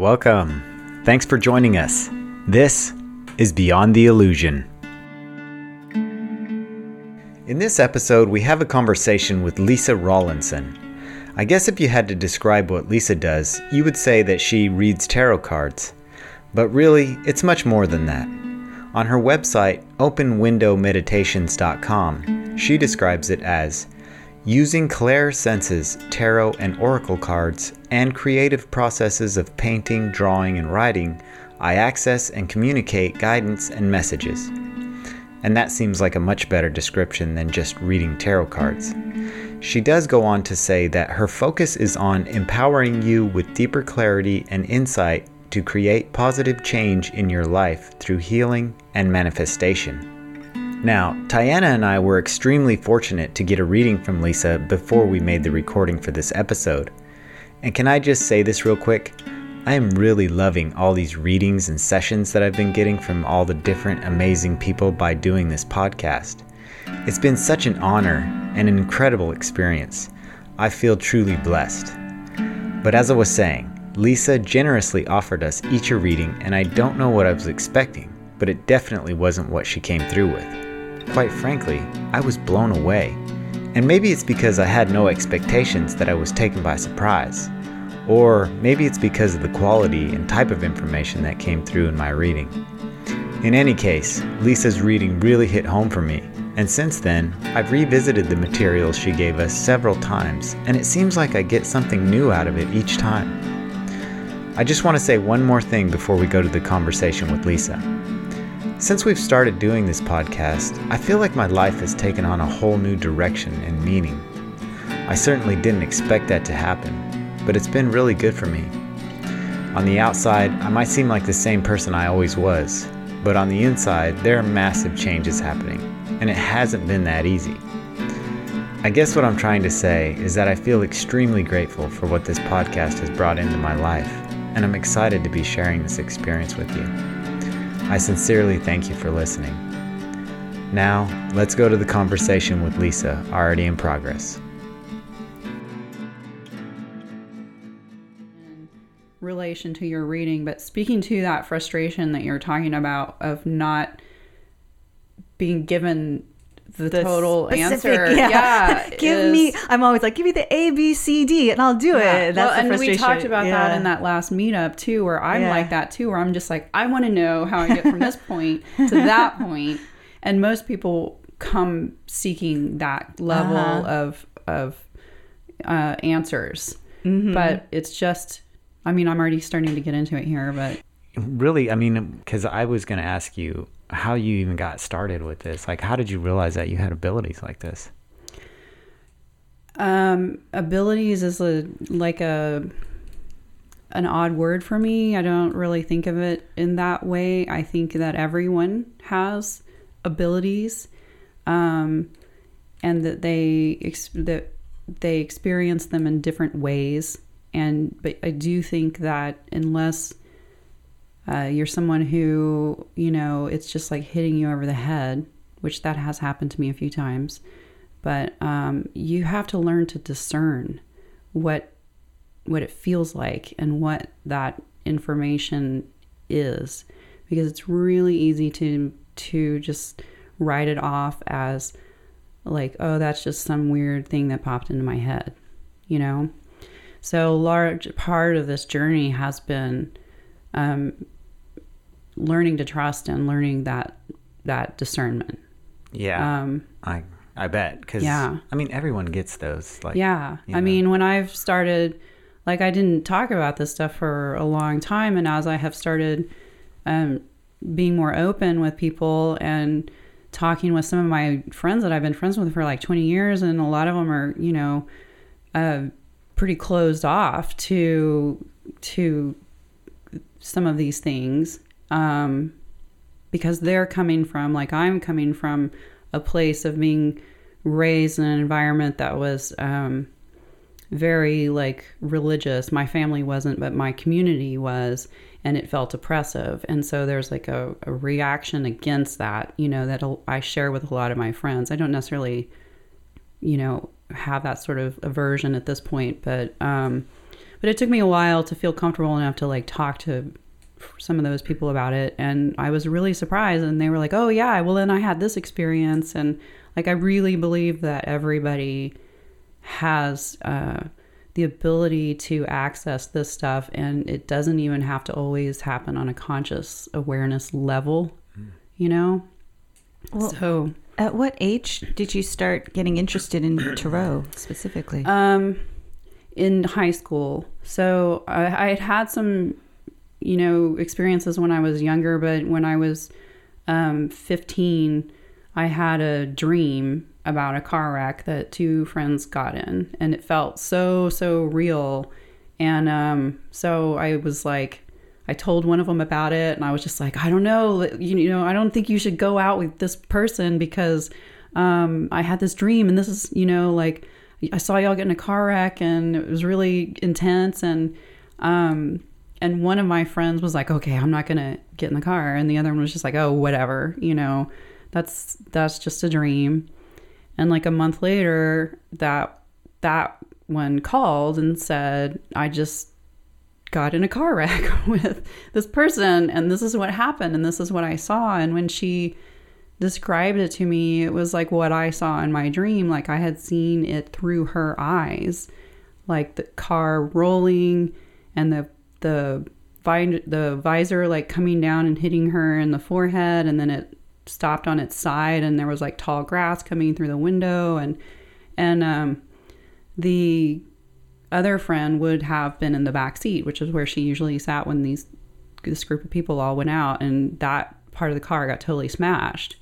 Welcome. Thanks for joining us. This is Beyond the Illusion. In this episode, we have a conversation with Lisa Rawlinson. I guess if you had to describe what Lisa does, you would say that she reads tarot cards. But really, it's much more than that. On her website, openwindowmeditations.com, she describes it as using clair senses, tarot and oracle cards, and creative processes of painting, drawing, and writing, I access and communicate guidance and messages. And that seems like a much better description than just reading tarot cards. She does go on to say that her focus is on empowering you with deeper clarity and insight to create positive change in your life through healing and manifestation. Now, Tiana and I were extremely fortunate to get a reading from Lisa before we made the recording for this episode. And can I just say this real quick? I am really loving all these readings and sessions that I've been getting from all the different amazing people by doing this podcast. It's been such an honor and an incredible experience. I feel truly blessed. But as I was saying, Lisa generously offered us each a reading, and I don't know what I was expecting, but it definitely wasn't what she came through with. Quite frankly, I was blown away. And maybe it's because I had no expectations that I was taken by surprise. Or maybe it's because of the quality and type of information that came through in my reading. In any case, Lisa's reading really hit home for me, and since then, I've revisited the materials she gave us several times, and it seems like I get something new out of it each time. I just want to say one more thing before we go to the conversation with Lisa. Since we've started doing this podcast, I feel like my life has taken on a whole new direction and meaning. I certainly didn't expect that to happen, but it's been really good for me. On the outside, I might seem like the same person I always was, but on the inside, there are massive changes happening, and it hasn't been that easy. I guess what I'm trying to say is that I feel extremely grateful for what this podcast has brought into my life, and I'm excited to be sharing this experience with you. I sincerely thank you for listening. Now, let's go to the conversation with Lisa, already in progress. relation to your reading, but speaking to that frustration that you're talking about of not being given the, The total specific- answer. yeah. Yeah. give is- me. I'm always like, give me the A, B, C, D, and I'll do Yeah. it. That's well, the and we talked about that in that last meetup too, where I'm Yeah. like that too, where I'm just like, I want to know how I get from this point to that point. And most people come seeking that level Uh-huh. of of uh, answers, Mm-hmm. but it's just. I mean, I'm already starting to get into it here, but Really, I mean, because I was going to ask you how you even got started with this. Like, how did you realize that you had abilities like this? Um, abilities is a like a an odd word for me. I don't really think of it in that way. I think that everyone has abilities, um, and that they ex- that they experience them in different ways. And but I do think that unless uh, you're someone who you know it's just like hitting you over the head, which that has happened to me a few times. But um, you have to learn to discern what what it feels like and what that information is. Because it's really easy to to just write it off as like oh that's just some weird thing that popped into my head you know? So a large part of this journey has been um, learning to trust and learning that that discernment Yeah, um, I I bet because yeah. I mean everyone gets those. Like, yeah. you I know. mean, when I've started, like, I didn't talk about this stuff for a long time. And as I have started um, being more open with people and talking with some of my friends that I've been friends with for like 20 years, and a lot of them are, you know, uh, pretty closed off to, to some of these things. Um, because they're coming from, like, I'm coming from a place of being raised in an environment that was um, very like religious. My family wasn't, but my community was, and it felt oppressive. And so there's like a, a reaction against that, you know, that I share with a lot of my friends. I don't necessarily, you know, have that sort of aversion at this point, but um, but it took me a while to feel comfortable enough to like talk to some of those people about it and i was really surprised and they were like oh yeah well then i had this experience and like i really believe that everybody has uh, the ability to access this stuff and it doesn't even have to always happen on a conscious awareness level you know Well, so At what age did you start getting interested in tarot specifically? Um, in high school. So I, I had had some, you know, experiences when I was younger, but when I was um, 15, I had a dream about a car wreck that two friends got in, and it felt so, so real. And um, so I was like, I told one of them about it, and I was just like, I don't know, you, know, I don't think you should go out with this person because um, I had this dream, and this is, you know, like I saw y'all get in a car wreck, and it was really intense, and um, and one of my friends was like, okay, I'm not gonna get in the car, and the other one was just like, oh, whatever, you know, that's that's just a dream. And like a month later, that that one called and said, I just got in a car wreck with this person and this is what happened and this is what I saw. And when she described it to me it was like what I saw in my dream. Like I had seen it through her eyes like the car rolling and the the vi- the visor like coming down and hitting her in the forehead and then it stopped on its side and there was like tall grass coming through the window and and um the other friend would have been in the back seat, which is where she usually sat when these this group of people all went out, and that part of the car got totally smashed.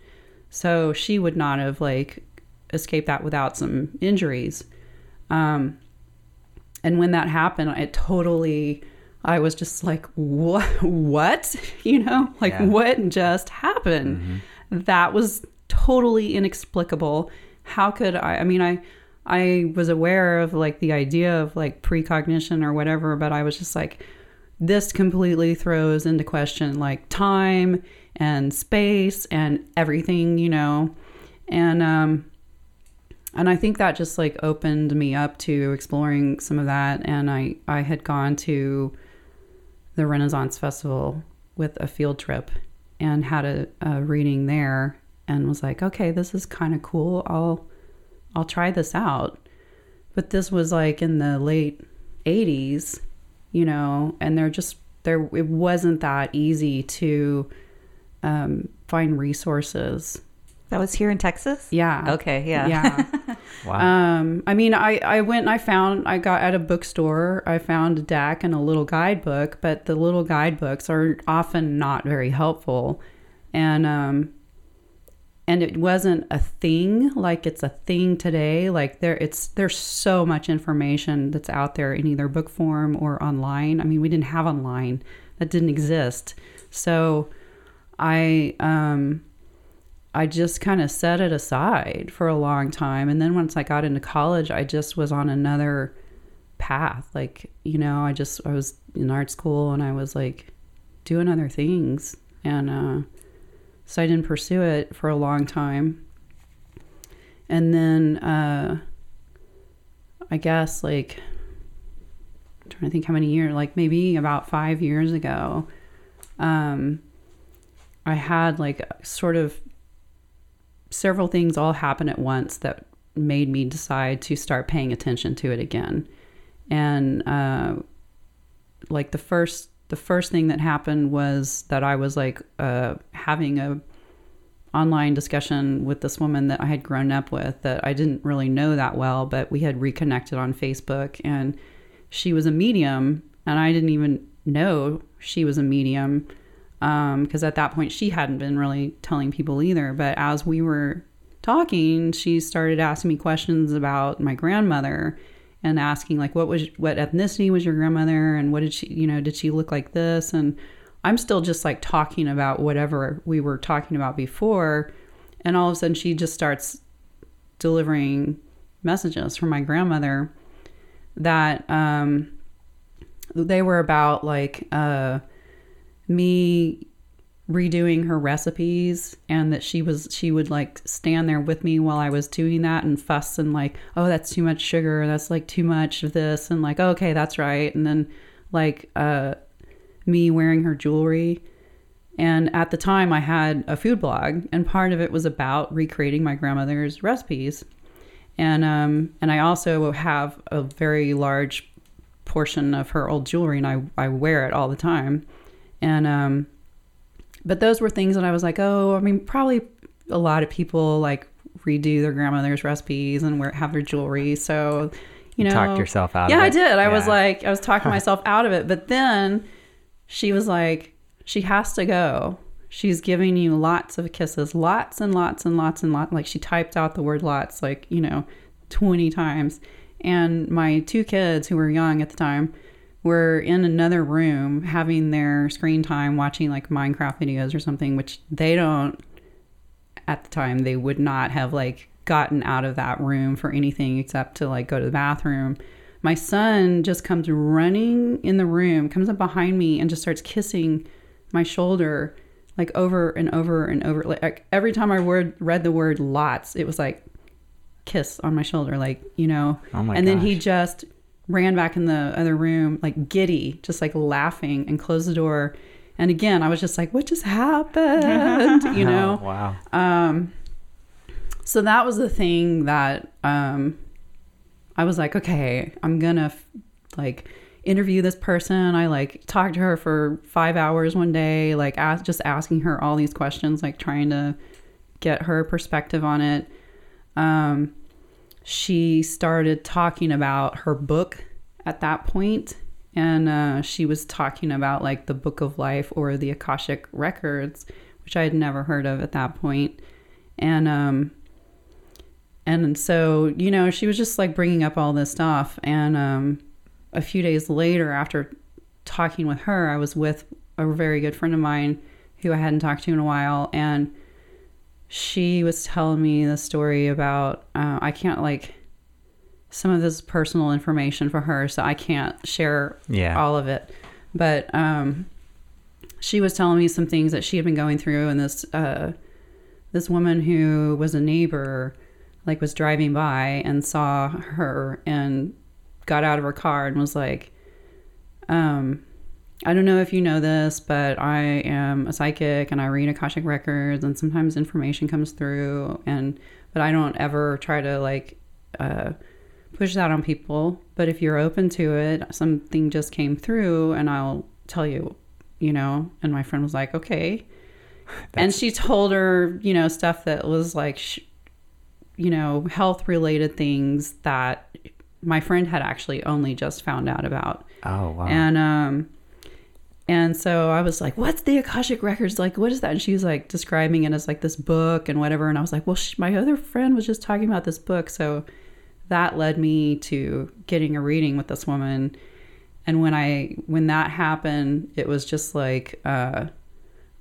So she would not have like escaped that without some injuries. Um, and when that happened, it totally, I was just like, what? What? You know, like Yeah. what just happened? That was totally inexplicable. How could I? I mean, I I was aware of like the idea of like precognition or whatever, but I was just like, this completely throws into question like time and space and everything, you know, and um, and I think that just like opened me up to exploring some of that. And I I had gone to the Renaissance Festival with a field trip and had a, a reading there and was like, okay, this is kind of cool. I'll I'll try this out. But this was like in the late 80s, you know, and they're just there it wasn't that easy to um, find resources. That was here in Texas? Yeah. Okay, yeah. Yeah. Wow. Um, I mean, I, I went and I found, I got at a bookstore, I found a deck and a little guidebook, but the little guidebooks are often not very helpful. And, um, and it wasn't a thing like it's a thing today. Like there, it's, there's so much information that's out there in either book form or online. I mean, we didn't have online that didn't exist. So I, um, I just kind of set it aside for a long time. And then once I got into college, I just was on another path. Like, you know, I just, I was in art school and I was like doing other things. And uh, so I didn't pursue it for a long time. And then uh, I guess like, I'm trying to think how many years, like maybe about five years ago, um, I had like sort of several things all happen at once that made me decide to start paying attention to it again. And uh, like the first the first thing that happened was that I was like uh, having a online discussion with this woman that I had grown up with that I didn't really know that well, but we had reconnected on Facebook and she was a medium and I didn't even know she was a medium because at that point she hadn't been really telling people either. But as we were talking, she started asking me questions about my grandmother and asking like what was what ethnicity was your grandmother? And what did she you know did she look like this? And I'm still just like talking about whatever we were talking about before. And all of a sudden she just starts delivering messages from my grandmother that um they were about like uh me redoing her recipes and that she was she would like stand there with me while I was doing that and fuss and like oh that's too much sugar. That's like too much of this. And like okay that's right. And then like uh me wearing her jewelry. And at the time I had a food blog and part of it was about recreating my grandmother's recipes. And um and I also have a very large portion of her old jewelry and I I wear it all the time and um but those were things that I was like, oh, I mean, probably a lot of people like redo their grandmother's recipes and wear have their jewelry. So, you know, Talked yourself out Yeah, I did. I was like, I was talking myself out of it. But then she was like, she has to go. She's giving you lots of kisses, lots and lots and lots and lots. Like she typed out the word lots, like, you know, 20 times. And my two kids who were young at the time were in another room having their screen time watching like Minecraft videos or something, which they don't at the time they would not have like gotten out of that room for anything except to like go to the bathroom. My son just comes running in the room, comes up behind me and just starts kissing my shoulder like over and over and over. Like every time I word read the word lots, it was like kiss on my shoulder, like, you know. Oh my and then he just ran back in the other room, like giddy, just like laughing and closed the door. And again, I was just like, what just happened? you know? Oh, wow. Um, so that was the thing that um, I was like, okay, I'm gonna f- like interview this person. I like talked to her for five hours one day, like ask, just asking her all these questions, like trying to get her perspective on it. Um, she started talking about her book at that point and uh, she was talking about like the book of life or the akashic records which i had never heard of at that point. And um and so you know she was just like bringing up all this stuff. And um a few days later after talking with her i was with a very good friend of mine who i hadn't talked to in a while. And she was telling me the story about uh, i can't like some of this personal information for her so i can't share Yeah. all of it but um she was telling me some things that she had been going through and this uh this woman who was a neighbor like was driving by and saw her and got out of her car and was like um I don't know if you know this, but I am a psychic and I read Akashic records and sometimes information comes through and but I don't ever try to like uh push that on people. But if you're open to it, something just came through and I'll tell you, you know. And my friend was like, okay. and she told her, you know, stuff that was like, sh- you know, health related things that my friend had actually only just found out about. Oh, wow. And um and so I was like, "What's the Akashic Records? Like, what is that?" And she was like describing it as like this book and whatever. And I was like, "Well, sh- my other friend was just talking about this book." So that led me to getting a reading with this woman. And when I when that happened, it was just like uh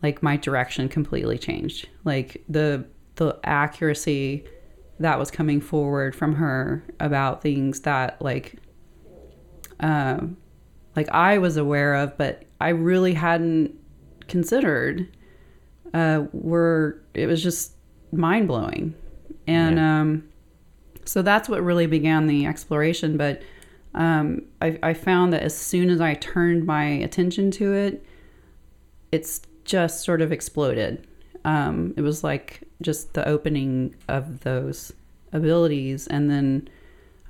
like my direction completely changed. Like the the accuracy that was coming forward from her about things that like um like I was aware of, but I really hadn't considered uh, were it was just mind blowing, and Yeah. um, so that's what really began the exploration. But um, I, I found that as soon as I turned my attention to it, it's just sort of exploded. Um, it was like just the opening of those abilities, and then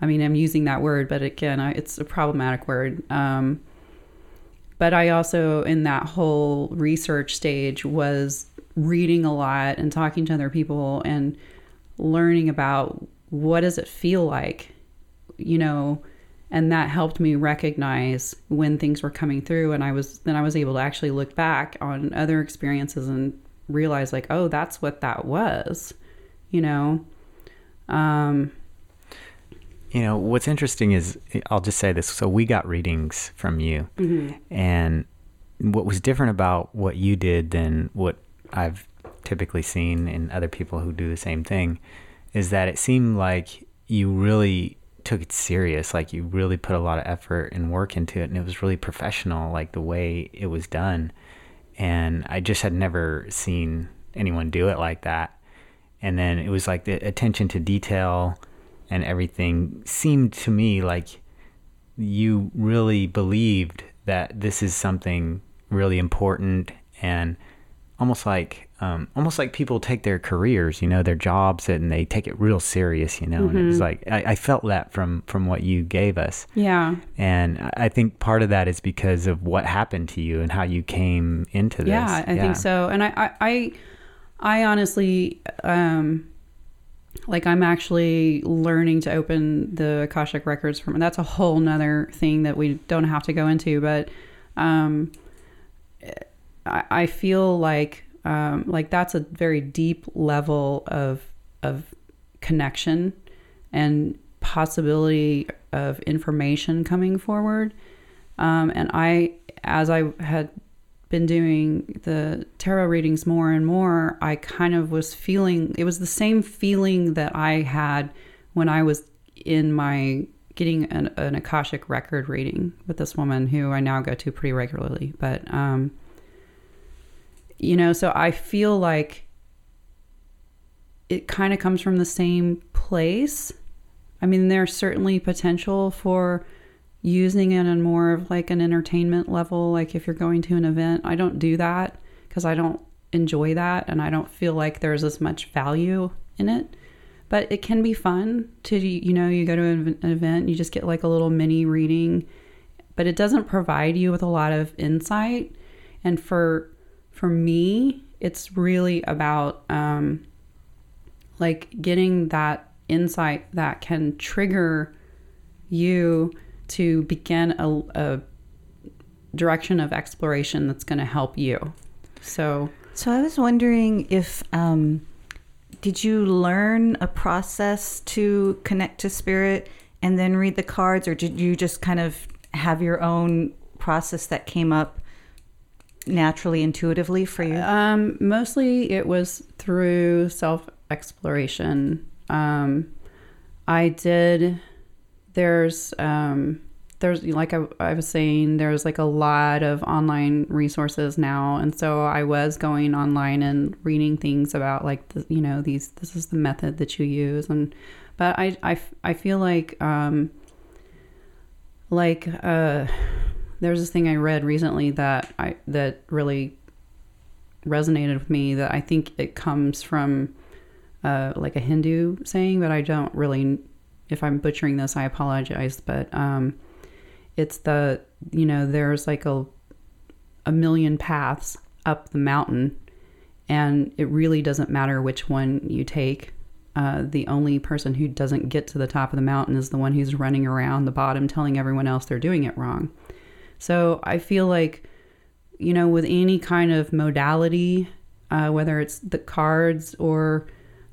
I mean, I'm using that word, but again, I, it's a problematic word. Um, but I also, in that whole research stage, was reading a lot and talking to other people and learning about what does it feel like, you know, and that helped me recognize when things were coming through. And I was then I was able to actually look back on other experiences and realize like, oh, that's what that was, you know. Um, You know, what's interesting is I'll just say this. So we got readings from you, mm-hmm. and what was different about what you did than what I've typically seen in other people who do the same thing is that it seemed like you really took it serious. Like you really put a lot of effort and work into it, and it was really professional, like the way it was done. and I just had never seen anyone do it like that. And then it was like the attention to detail and everything seemed to me like you really believed that this is something really important and almost like um, almost like people take their careers, you know, their jobs, and they take it real serious, you know. And it was like I, I felt that from from what you gave us, Yeah. and I- think part of that is because of what happened to you and how you came into this. Yeah, I think so. And I, I, I, I honestly, um, like I'm actually learning to open the Akashic records from. That's a whole nother thing that we don't have to go into, but, um, I, I feel like, um, like that's a very deep level of of connection and possibility of information coming forward. Um, and I, as I had been doing the tarot readings more and more, I kind of was feeling it was the same feeling that I had when I was in my getting an, an Akashic record reading with this woman who I now go to pretty regularly. But, um, you know, so I feel like it kind of comes from the same place. I mean, there's certainly potential for using it on more of like an entertainment level like if you're going to an event i don't do that because i don't enjoy that and i don't feel like there's as much value in it. But it can be fun to you know you go to an an event you just get like a little mini reading but it doesn't provide you with a lot of insight. And for for me it's really about um like getting that insight that can trigger you to begin a, a direction of exploration that's going to help you. So, So I was wondering if um, did you learn a process to connect to spirit and then read the cards, or did you just kind of have your own process that came up naturally, intuitively for you? um, mostly it was through self exploration. Um, I did. There's um, there's like I, I was saying, there's like a lot of online resources now, and so I was going online and reading things about like the, you know these this is the method that you use, and but I I, I feel like um, like uh, there's this thing I read recently that I that really resonated with me that I think it comes from uh, like a Hindu saying, but I don't really. If I'm butchering this, I apologize. But um, it's the you know there's like a a million paths up the mountain, and it really doesn't matter which one you take. Uh, the only person who doesn't get to the top of the mountain is the one who's running around the bottom telling everyone else they're doing it wrong. So I feel like, you know, with any kind of modality, uh, whether it's the cards or,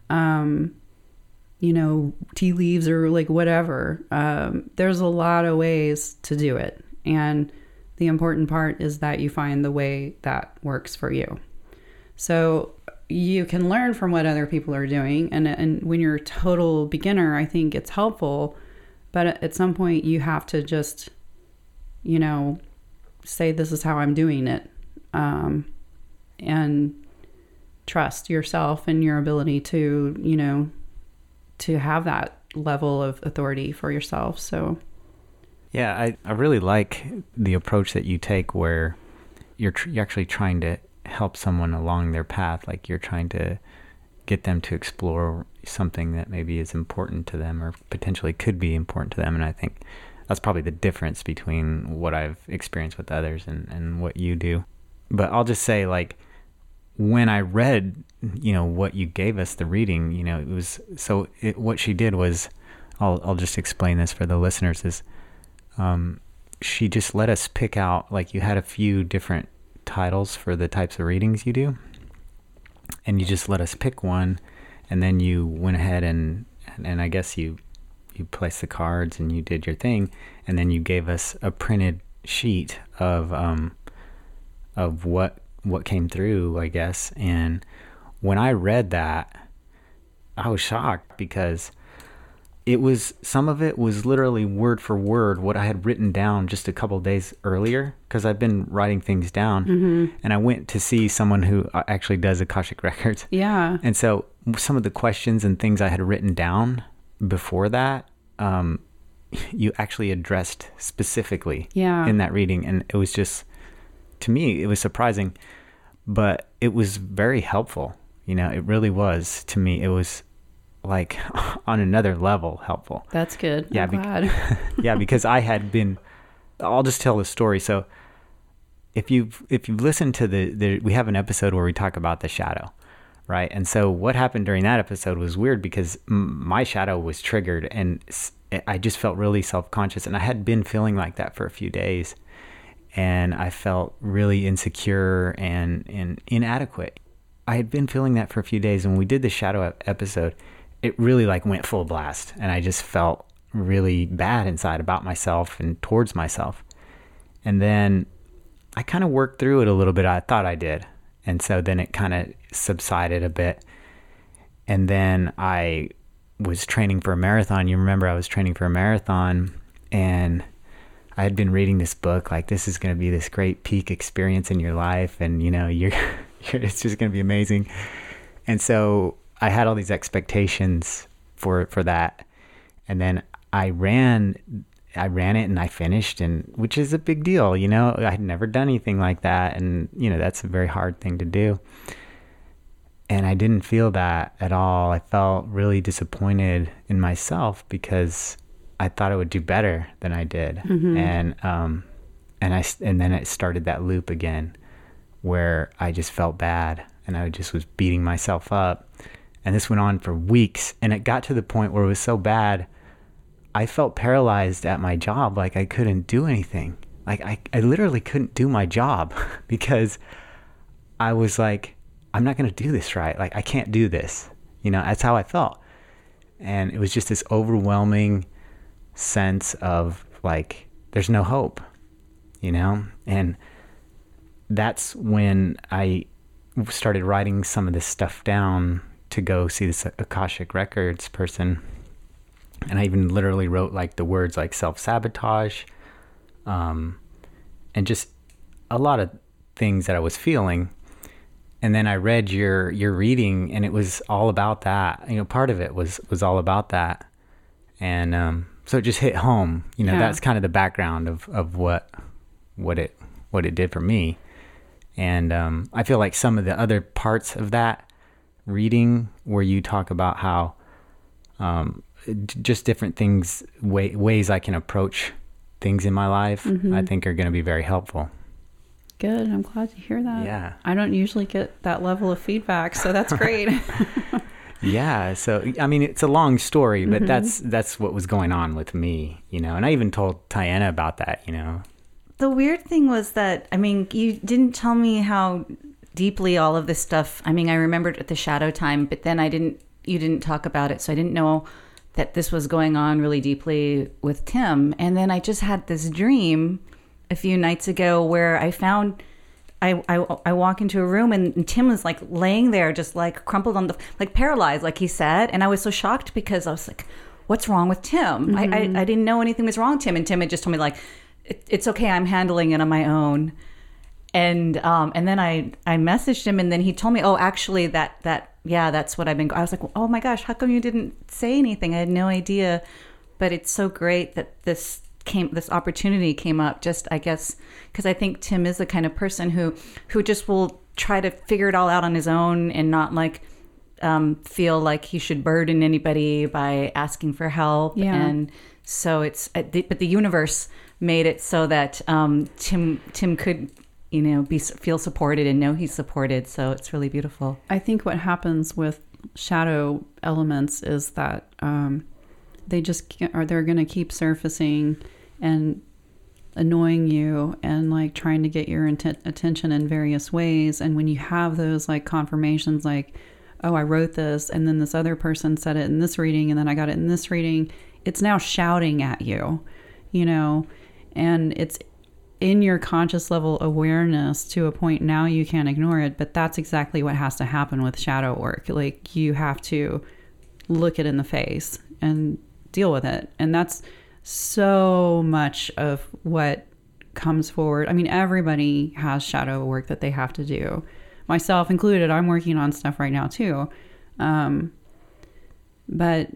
um, you know, tea leaves or like whatever, um, there's a lot of ways to do it. And the important part is that you find the way that works for you. So you can learn from what other people are doing. And, and when you're a total beginner, I think it's helpful. But at some point, you have to just, you know, say, this is how I'm doing it. Um, and trust yourself and your ability to, you know, to have that level of authority for yourself. So, Yeah, I, I really like the approach that you take where you're, tr- you're actually trying to help someone along their path. Like you're trying to get them to explore something that maybe is important to them or potentially could be important to them. And I think that's probably the difference between what I've experienced with others and, and what you do. But I'll just say, like, when I read, you know, what you gave us, the reading, you know, it was so it, what she did was, I'll, I'll just explain this for the listeners is, um, she just let us pick out, like, you had a few different titles for the types of readings you do. And you just let us pick one. And then you went ahead and, and I guess you, you placed the cards and you did your thing. And then you gave us a printed sheet of, um, of what, what came through, I guess. And when I read that, I was shocked because it was some of it was literally word for word what I had written down just a couple days earlier because I've been writing things down, Mm-hmm. and I went to see someone who uh, actually does akashic records, Yeah. and so some of the questions and things I had written down before that, um, you actually addressed specifically Yeah. in that reading, and it was just to me it was surprising, but it was very helpful. You know, it really was to me. It was like on another level helpful. That's good. Yeah, glad. yeah, because I had been. I'll just tell the story. So, if you've if you've listened to the, the we have an episode where we talk about the shadow, right? And so what happened during that episode was weird because m- my shadow was triggered, and s- I just felt really self conscious, and I had been feeling like that for a few days, and I felt really insecure and and inadequate. I had been feeling that for a few days, and when we did the shadow episode, it really like went full blast, and I just felt really bad inside about myself and towards myself. And then I kind of worked through it a little bit. I thought I did. And so then it kind of subsided a bit. And then I was training for a marathon. You remember I was training for a marathon and I had been reading this book like this is going to be this great peak experience in your life and you know you're, you're it's just going to be amazing. And so I had all these expectations for for that. And then I ran I ran it and I finished and which is a big deal, you know. I had never done anything like that and you know, that's a very hard thing to do. And I didn't feel that at all. I felt really disappointed in myself because I thought I would do better than I did. And um and I and then it started that loop again where I just felt bad and I just was beating myself up. And this went on for weeks and it got to the point where it was so bad I felt paralyzed at my job like I couldn't do anything. Like I, I literally couldn't do my job because I was like I'm not going to do this right. Like I can't do this. You know, that's how I felt. And it was just this overwhelming sense of like there's no hope. You know? And that's when I started writing some of this stuff down to go see this Akashic Records person. And I even literally wrote like the words like self sabotage, um, and just a lot of things that I was feeling. And then I read your your reading, and it was all about that. You know, part of it was was all about that, and um, so it just hit home. You know, Yeah. that's kind of the background of of what what it what it did for me. And um, I feel like some of the other parts of that reading, where you talk about how um, just different things, way, ways I can approach things in my life, I think are going to be very helpful. Good. I'm glad to hear that. Yeah. I don't usually get that level of feedback, so that's great. Yeah. So I mean, it's a long story, but Mm-hmm. that's that's what was going on with me, you know. And I even told Tiana about that, you know. The weird thing was that I mean, you didn't tell me how deeply all of this stuff. I mean, I remembered at the shadow time, but then I didn't. You didn't talk about it, so I didn't know that this was going on really deeply with Tim. And then I just had this dream a few nights ago where I found. I, I, I walk into a room and Tim was like laying there, just like crumpled on the, like paralyzed, like he said. And I was so shocked because I was like, what's wrong with Tim? I, I, I didn't know anything was wrong with Tim. And Tim had just told me like, it, it's okay. I'm handling it on my own. And, um, and then I, I messaged him and then he told me, oh, actually that, that, yeah, that's what I've been, I was like, oh my gosh, how come you didn't say anything? I had no idea, but it's so great that this came, this opportunity came up just, I guess, because I think Tim is the kind of person who, who just will try to figure it all out on his own and not like, um, feel like he should burden anybody by asking for help. Yeah. And so it's, uh, but the universe made it so that um, Tim Tim could, you know, be feel supported and know he's supported. So it's really beautiful. I think what happens with shadow elements is that um, they just can't, they're going to keep surfacing and annoying you and like trying to get your attention in various ways. And when you have those like confirmations, like, oh, I wrote this, and then this other person said it in this reading, and then I got it in this reading, it's now shouting at you, you know, and it's in your conscious level awareness to a point now you can't ignore it but that's exactly what has to happen with shadow work like you have to look it in the face and deal with it. And that's so much of what comes forward. I mean, everybody has shadow work that they have to do, myself included. I'm working on stuff right now too. Um, but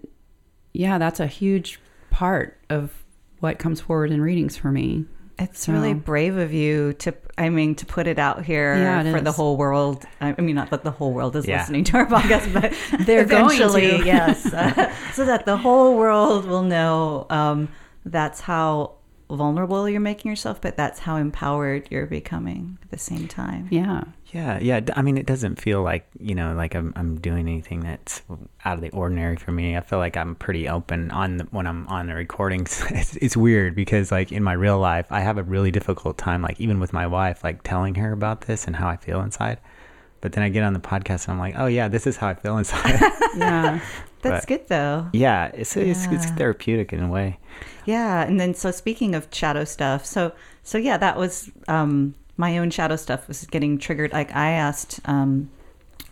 yeah, that's a huge part of what comes forward in readings for me. It's So- really brave of you to, I mean, to put it out here Yeah, it for the whole world. I I mean, not that the whole world is Yeah. listening to our podcast, but They're going to. eventually, yes, uh, so that the whole world will know. Um, that's how vulnerable you're making yourself, but that's how empowered you're becoming at the same time. Yeah. Yeah, yeah. d- I mean, it doesn't feel like you know, like I'm I'm doing anything that's out of the ordinary for me. I feel like I'm pretty open on the, when I'm on the recordings. It's, it's weird because like in my real life, I have a really difficult time, like even with my wife, like telling her about this and how I feel inside. But then I get on the podcast and I'm like, oh yeah, this is how I feel inside. Yeah. That's But- good though. yeah, it's, it's it's therapeutic in a way. Yeah, and then so speaking of shadow stuff, so so yeah, that was um, my own shadow stuff was getting triggered. Like I asked um,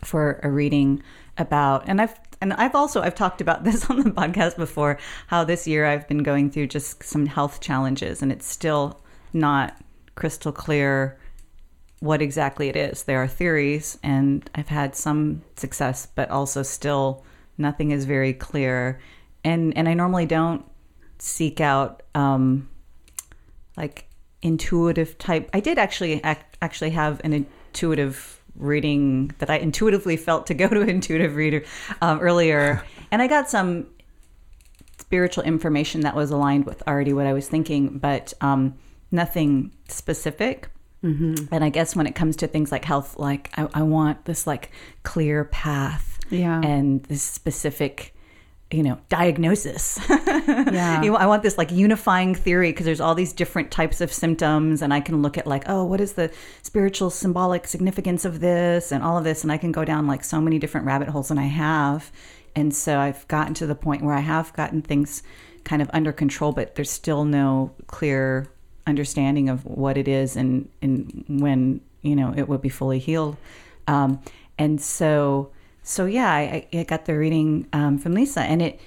for a reading about, and I've and I've also I've talked about this on the podcast before. How this year I've been going through just some health challenges, and it's still not crystal clear what exactly it is. There are theories, and I've had some success, but also still nothing is very clear. And and I normally don't seek out um, like intuitive type. I did actually ac- actually have an intuitive reading that I intuitively felt to go to an intuitive reader um, earlier, and I got some spiritual information that was aligned with already what I was thinking, but um, nothing specific. Mm-hmm. And I guess when it comes to things like health, like I, I want this like clear path Yeah. and this specific, you know, diagnosis. Yeah. You know, I want this like unifying theory because there's all these different types of symptoms, and I can look at like, oh, what is the spiritual symbolic significance of this and all of this, and I can go down like so many different rabbit holes, and I have. And so I've gotten to the point where I have gotten things kind of under control, but there's still no clear understanding of what it is and, and when, you know, it would be fully healed. Um, and so, so yeah, I, I got the reading um, from Lisa and it,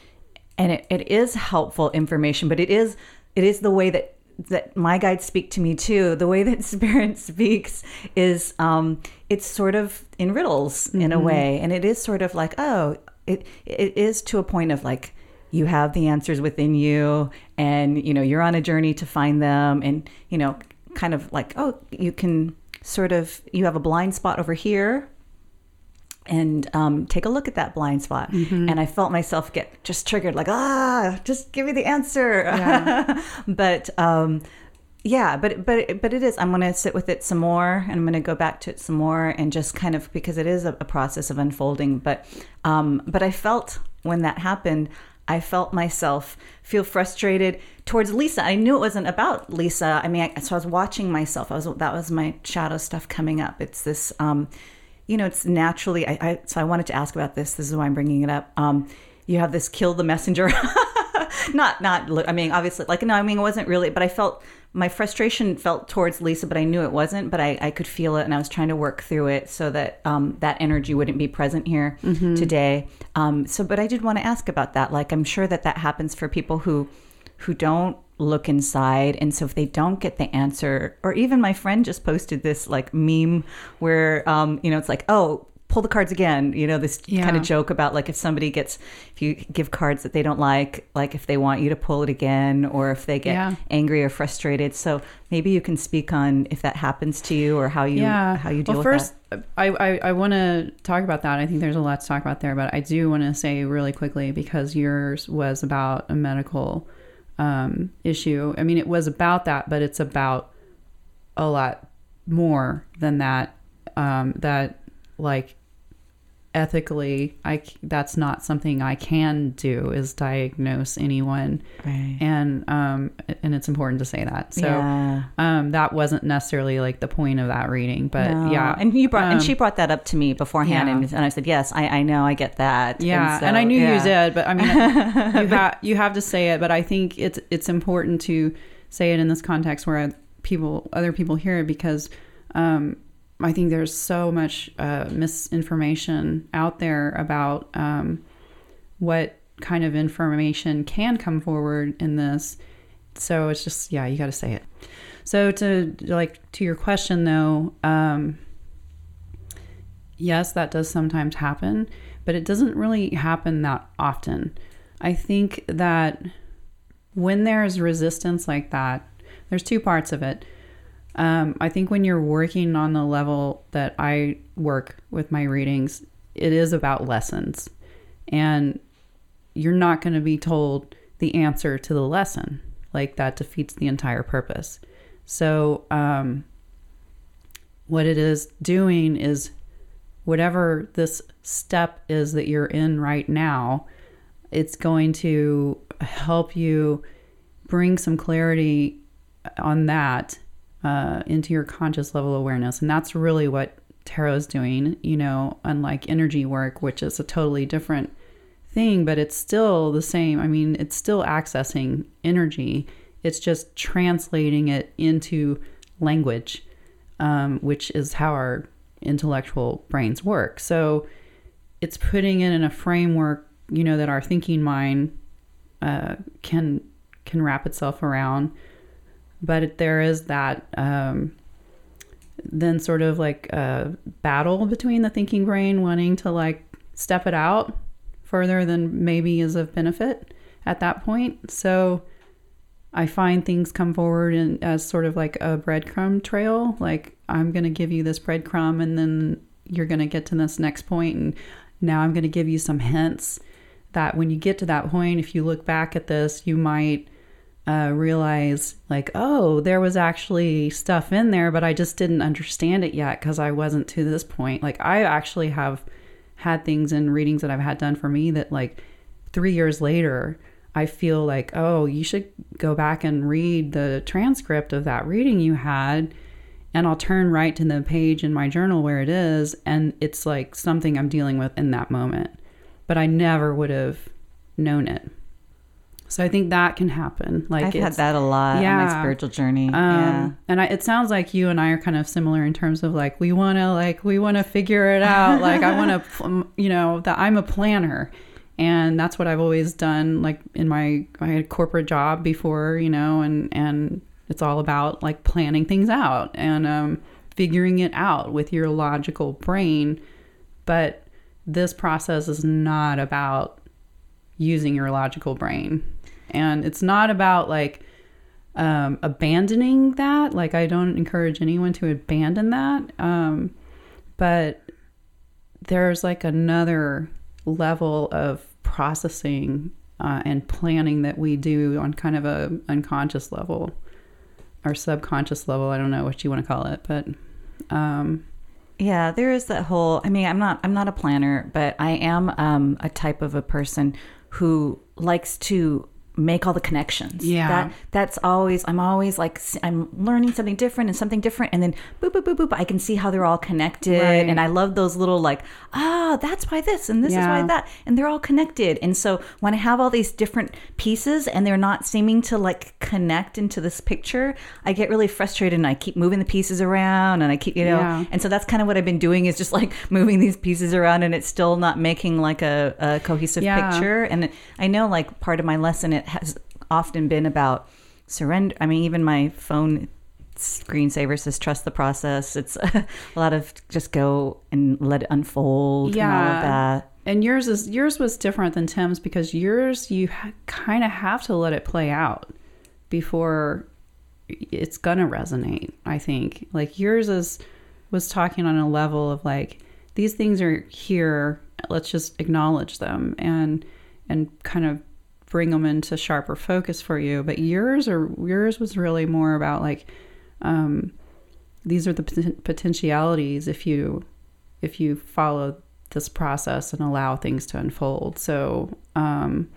and it, it is helpful information, but it is, it is the way that that my guides speak to me too. The way that spirit speaks is um, it's sort of in riddles in a way, and it is sort of like oh, it it is to a point of like you have the answers within you, and you know you're on a journey to find them, and you know kind of like oh you can sort of you have a blind spot over here and um, take a look at that blind spot. And I felt myself get just triggered, like, ah, just give me the answer. but um, yeah, but but but it is. I'm going to sit with it some more, and I'm going to go back to it some more, and just kind of because it is a, a process of unfolding. But um, but I felt when that happened. I felt myself feel frustrated towards Lisa. I knew it wasn't about Lisa. I mean, I, so I was watching myself. I was that was my shadow stuff coming up. It's this, um, you know, it's naturally. I, I so I wanted to ask about this. This is why I'm bringing it up. Um, you have this kill the messenger. not not. I mean, obviously, like no. I mean, it wasn't really. But I felt my frustration felt towards Lisa, but I knew it wasn't. But I, I could feel it, and I was trying to work through it so that um, that energy wouldn't be present here today. Um, so, but I did want to ask about that. Like, I'm sure that that happens for people who who don't look inside, and so if they don't get the answer, or even my friend just posted this like meme where um, you know it's like, oh. Pull the cards again. You know this Yeah. kind of joke about like if somebody gets, if you give cards that they don't like, like if they want you to pull it again, or if they get Yeah. angry or frustrated. So maybe you can speak on if that happens to you or how you yeah. how you deal well, first, I, I, I want to talk about that. I think there's a lot to talk about there, but I do want to say really quickly because yours was about a medical um, issue. I mean, it was about that, but it's about a lot more than that. Um, that like ethically, I that's not something I can do is diagnose anyone. Right. and um, and it's important to say that. So. yeah. Um, that wasn't necessarily like the point of that reading, but No. yeah, and you brought and Um, she brought that up to me beforehand, yeah. and, and I said yes, I, I know, I get that. yeah, so, and I knew yeah. you did, but I mean, you have you have to say it. But I think it's it's important to say it in this context where people, other people hear it because um, I think there's so much uh, misinformation out there about um, what kind of information can come forward in this. So it's just yeah, you got to say it. So to like to your question though, um, yes, that does sometimes happen, but it doesn't really happen that often. I think that when there's resistance like that, there's two parts of it. Um, I think when you're working on the level that I work with my readings, it is about lessons. And you're not going to be told the answer to the lesson. Like that defeats the entire purpose. So, um, what it is doing is whatever this step is that you're in right now, it's going to help you bring some clarity on that uh, into your conscious level awareness. And that's really what tarot is doing, you know, unlike energy work, which is a totally different thing, but it's still the same. I mean, it's still accessing energy, it's just translating it into language, um, which is how our intellectual brains work. So it's putting it in a framework, you know, that our thinking mind uh, can can wrap itself around. But there is that um, then sort of like a battle between the thinking brain wanting to like step it out further than maybe is of benefit at that point. So I find things come forward in, as sort of like a breadcrumb trail. Like I'm going to give you this breadcrumb, and then you're going to get to this next point, and now I'm going to give you some hints that when you get to that point, if you look back at this, you might uh, realize like, oh, there was actually stuff in there, but I just didn't understand it yet because I wasn't to this point. Like I actually have had things in readings that I've had done for me that like three years later I feel like, oh, you should go back and read the transcript of that reading you had. And I'll turn right to the page in my journal where it is. And it's like something I'm dealing with in that moment. But I never would have known it. So I think that can happen. Like I've had that a lot yeah. on my spiritual journey. Um, yeah. And I, it sounds like you and I are kind of similar in terms of like we want to like we want to figure it out. like I want to, you know, that I'm a planner and that's what I've always done like in my a corporate job before you know and and it's all about like planning things out and um, figuring it out with your logical brain but this process is not about using your logical brain and it's not about like um, abandoning that like i don't encourage anyone to abandon that um, but there's like another level of processing uh, and planning that we do on kind of a unconscious level or subconscious level. I don't know what you want to call it, but um, yeah, there is that whole. I mean, I'm not I'm not a planner, but I am um, a type of a person who likes to make all the connections. Yeah. That that's always I'm always like I'm learning something different and something different and then boop boop boop boop I can see how they're all connected right. and I love those little like ah that's why this and this yeah. is why that and they're all connected. And so when I have all these different pieces and they're not seeming to like connect into this picture, I get really frustrated and I keep moving the pieces around and I keep you know yeah. and so that's kind of what I've been doing is just like moving these pieces around and it's still not making like a, a cohesive yeah. picture and I know like part of my lesson it has often been about surrender. I mean, even my phone screensaver says trust the process. It's a lot of just go and let it unfold yeah. and all of that. And yours is yours was different than Tim's because yours you ha- kind of have to let it play out before it's gonna resonate. I think like yours is was talking on a level of like these things are here. Let's just acknowledge them and and kind of bring them into sharper focus for you. But yours or yours was really more about like um, these are the potentialities if you if you follow this process and allow things to unfold. So um,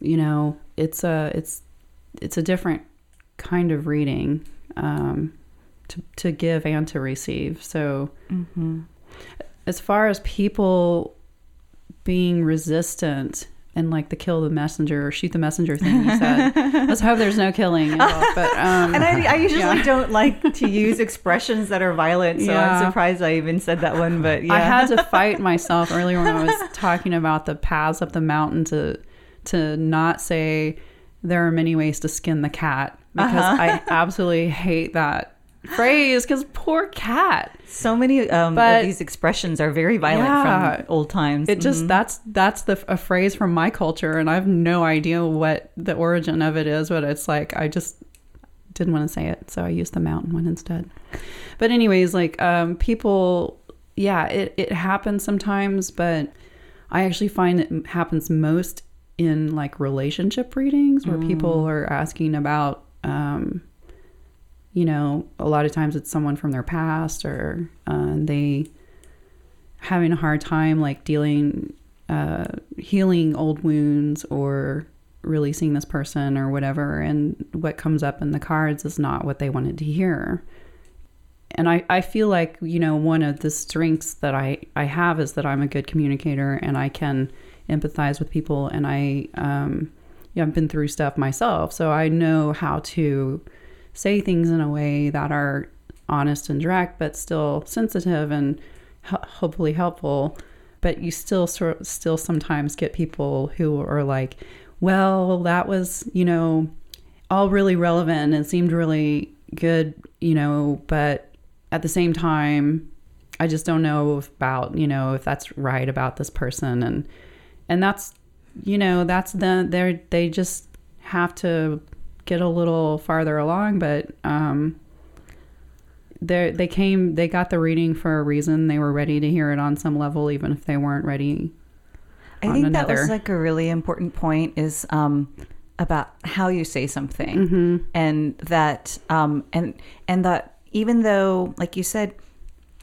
you know it's a it's it's a different kind of reading um, to to give and to receive. So mm-hmm. as far as people being resistant and like the kill the messenger or shoot the messenger thing you said. Let's hope there's no killing involved. But um, And I, I usually yeah. don't like to use expressions that are violent, so Yeah. I'm surprised I even said that one. But yeah, I had to fight myself earlier when I was talking about the paths up the mountain to to not say there are many ways to skin the cat because Uh-huh. I absolutely hate that phrase because poor cat. so many um, But- of these expressions are very violent Yeah. from old times. It just Mhm. that's that's the a phrase from my culture, and I have no idea what the origin of it is. But it's like I just didn't want to say it, so I used the mountain one instead. But anyways, like um, people, yeah, it it happens sometimes, but I actually find it happens most in like relationship readings where people are asking about. Um, you know, a lot of times it's someone from their past or uh, they having a hard time like dealing uh, healing old wounds or releasing this person or whatever. And what comes up in the cards is not what they wanted to hear. And I, I feel like you know one of the strengths that I, I have is that I'm a good communicator and I can empathize with people. And I um, yeah, I've been through stuff myself. So I know how to say things in a way that are honest and direct but still sensitive and ho- hopefully helpful. But you still sort still sometimes get people who are like well that was you know all really relevant and seemed really good you know but at the same time i just don't know about you know if that's right about this person. And and that's you know that's the they they just have to get a little farther along but um they they came they got the reading for a reason they were ready to hear it on some level even if they weren't ready I think that was like a really important point is um, about how you say something, Mm-hmm. and that um, and and that even though, like you said,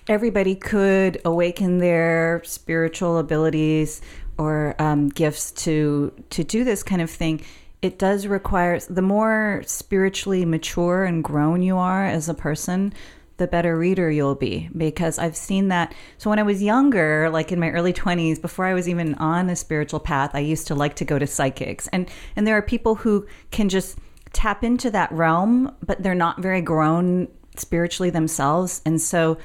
everybody could awaken their spiritual abilities or um, gifts to to do this kind of thing. It does require the more spiritually mature and grown you are as a person, the better reader you'll be because I've seen that. So when I was younger, like in my early 20s, before I was even on a spiritual path, I used to like to go to psychics. And and there are people who can just tap into that realm, but they're not very grown spiritually themselves. And so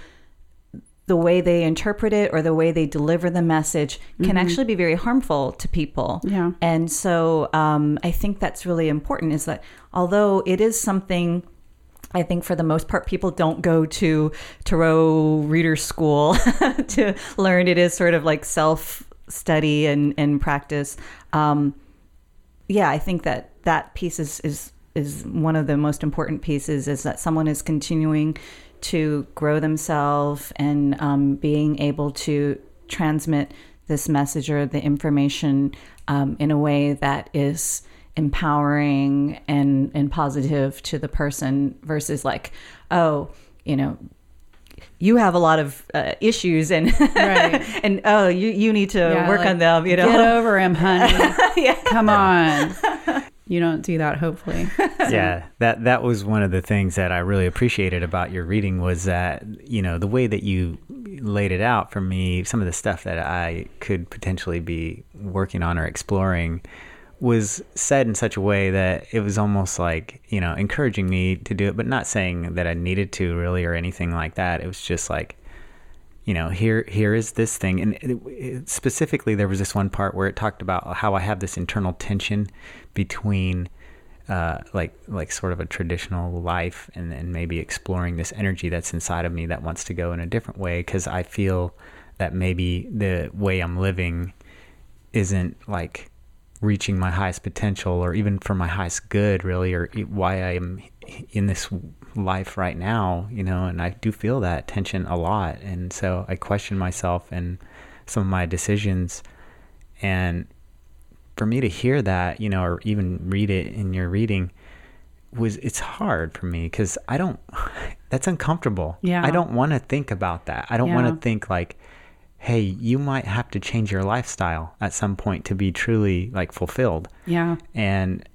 the way they interpret it or the way they deliver the message can actually be very harmful to people. Yeah. And so um, I think that's really important is that although it is something I think for the most part, people don't go to tarot reader school to learn. It is sort of like self study and, and practice. Um, yeah, I think that that piece is, is is one of the most important pieces. Is that someone is continuing to grow themselves and um, being able to transmit this message or the information um, in a way that is empowering and and positive to the person versus like oh you know you have a lot of uh, issues and Right. and oh you you need to Yeah, work like, on them you know get over him honey yeah. come on you don't do that hopefully. Yeah that that was one of the things that i really appreciated about your reading was that you know the way that you laid it out for me some of the stuff that i could potentially be working on or exploring was said in such a way that it was almost like you know encouraging me to do it but not saying that i needed to really or anything like that. It was just like you know here here is this thing. And it, it, specifically there was this one part where it talked about how i have this internal tension between uh, like like sort of a traditional life and, and maybe exploring this energy that's inside of me that wants to go in a different way because i feel that maybe the way i'm living isn't like reaching my highest potential or even for my highest good really or why i am in this life right now you know and i do feel that tension a lot. And so i question myself and some of my decisions and for me to hear that you know or even read it in your reading was it's hard for me because i don't that's uncomfortable. Yeah. i don't want to think about that. I don't want to think like hey you might have to change your lifestyle at some point to be truly like fulfilled. Yeah. And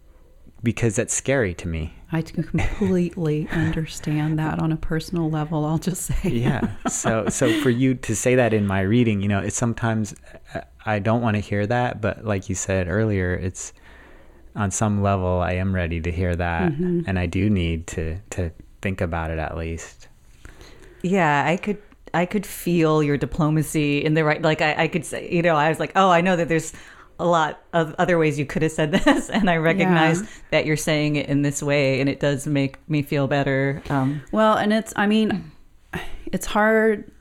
because that's scary to me. I can completely understand that on a personal level. I'll just say. yeah. So so for you to say that in my reading, you know, it's sometimes uh, I don't want to hear that, but like you said earlier, it's on some level I am ready to hear that, Mm-hmm. and I do need to to think about it at least. Yeah, I could I could feel your diplomacy in the right like I, I could say you know, I was like, Oh, I know that there's a lot of other ways you could have said this and I recognize Yeah. that you're saying it in this way and it does make me feel better. Um Well, and it's I mean, it's hard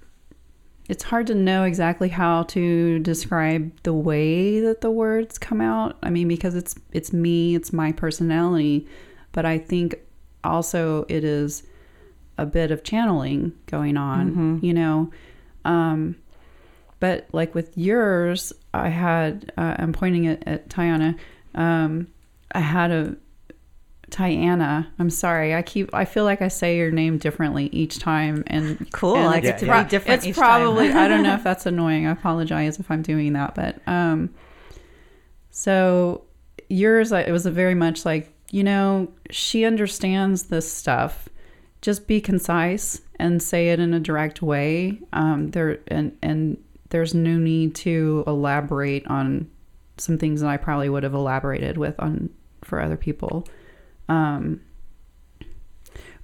it's hard to know exactly how to describe the way that the words come out. I mean, because it's it's me, it's my personality, but I think also it is a bit of channeling going on, you know. Um but like with yours, I had uh, I'm pointing it at Tiana. Um I had a Tiana. I'm sorry. I keep. I feel like I say your name differently each time, and Cool. and I it's get to Yeah, be different It's each probably. time. I don't know if that's annoying. I apologize if I'm doing that, but um. So yours, it was a very much like you know she understands this stuff. Just be concise and say it in a direct way. Um, there and and there's no need to elaborate on some things that I probably would have elaborated with on for other people. Um,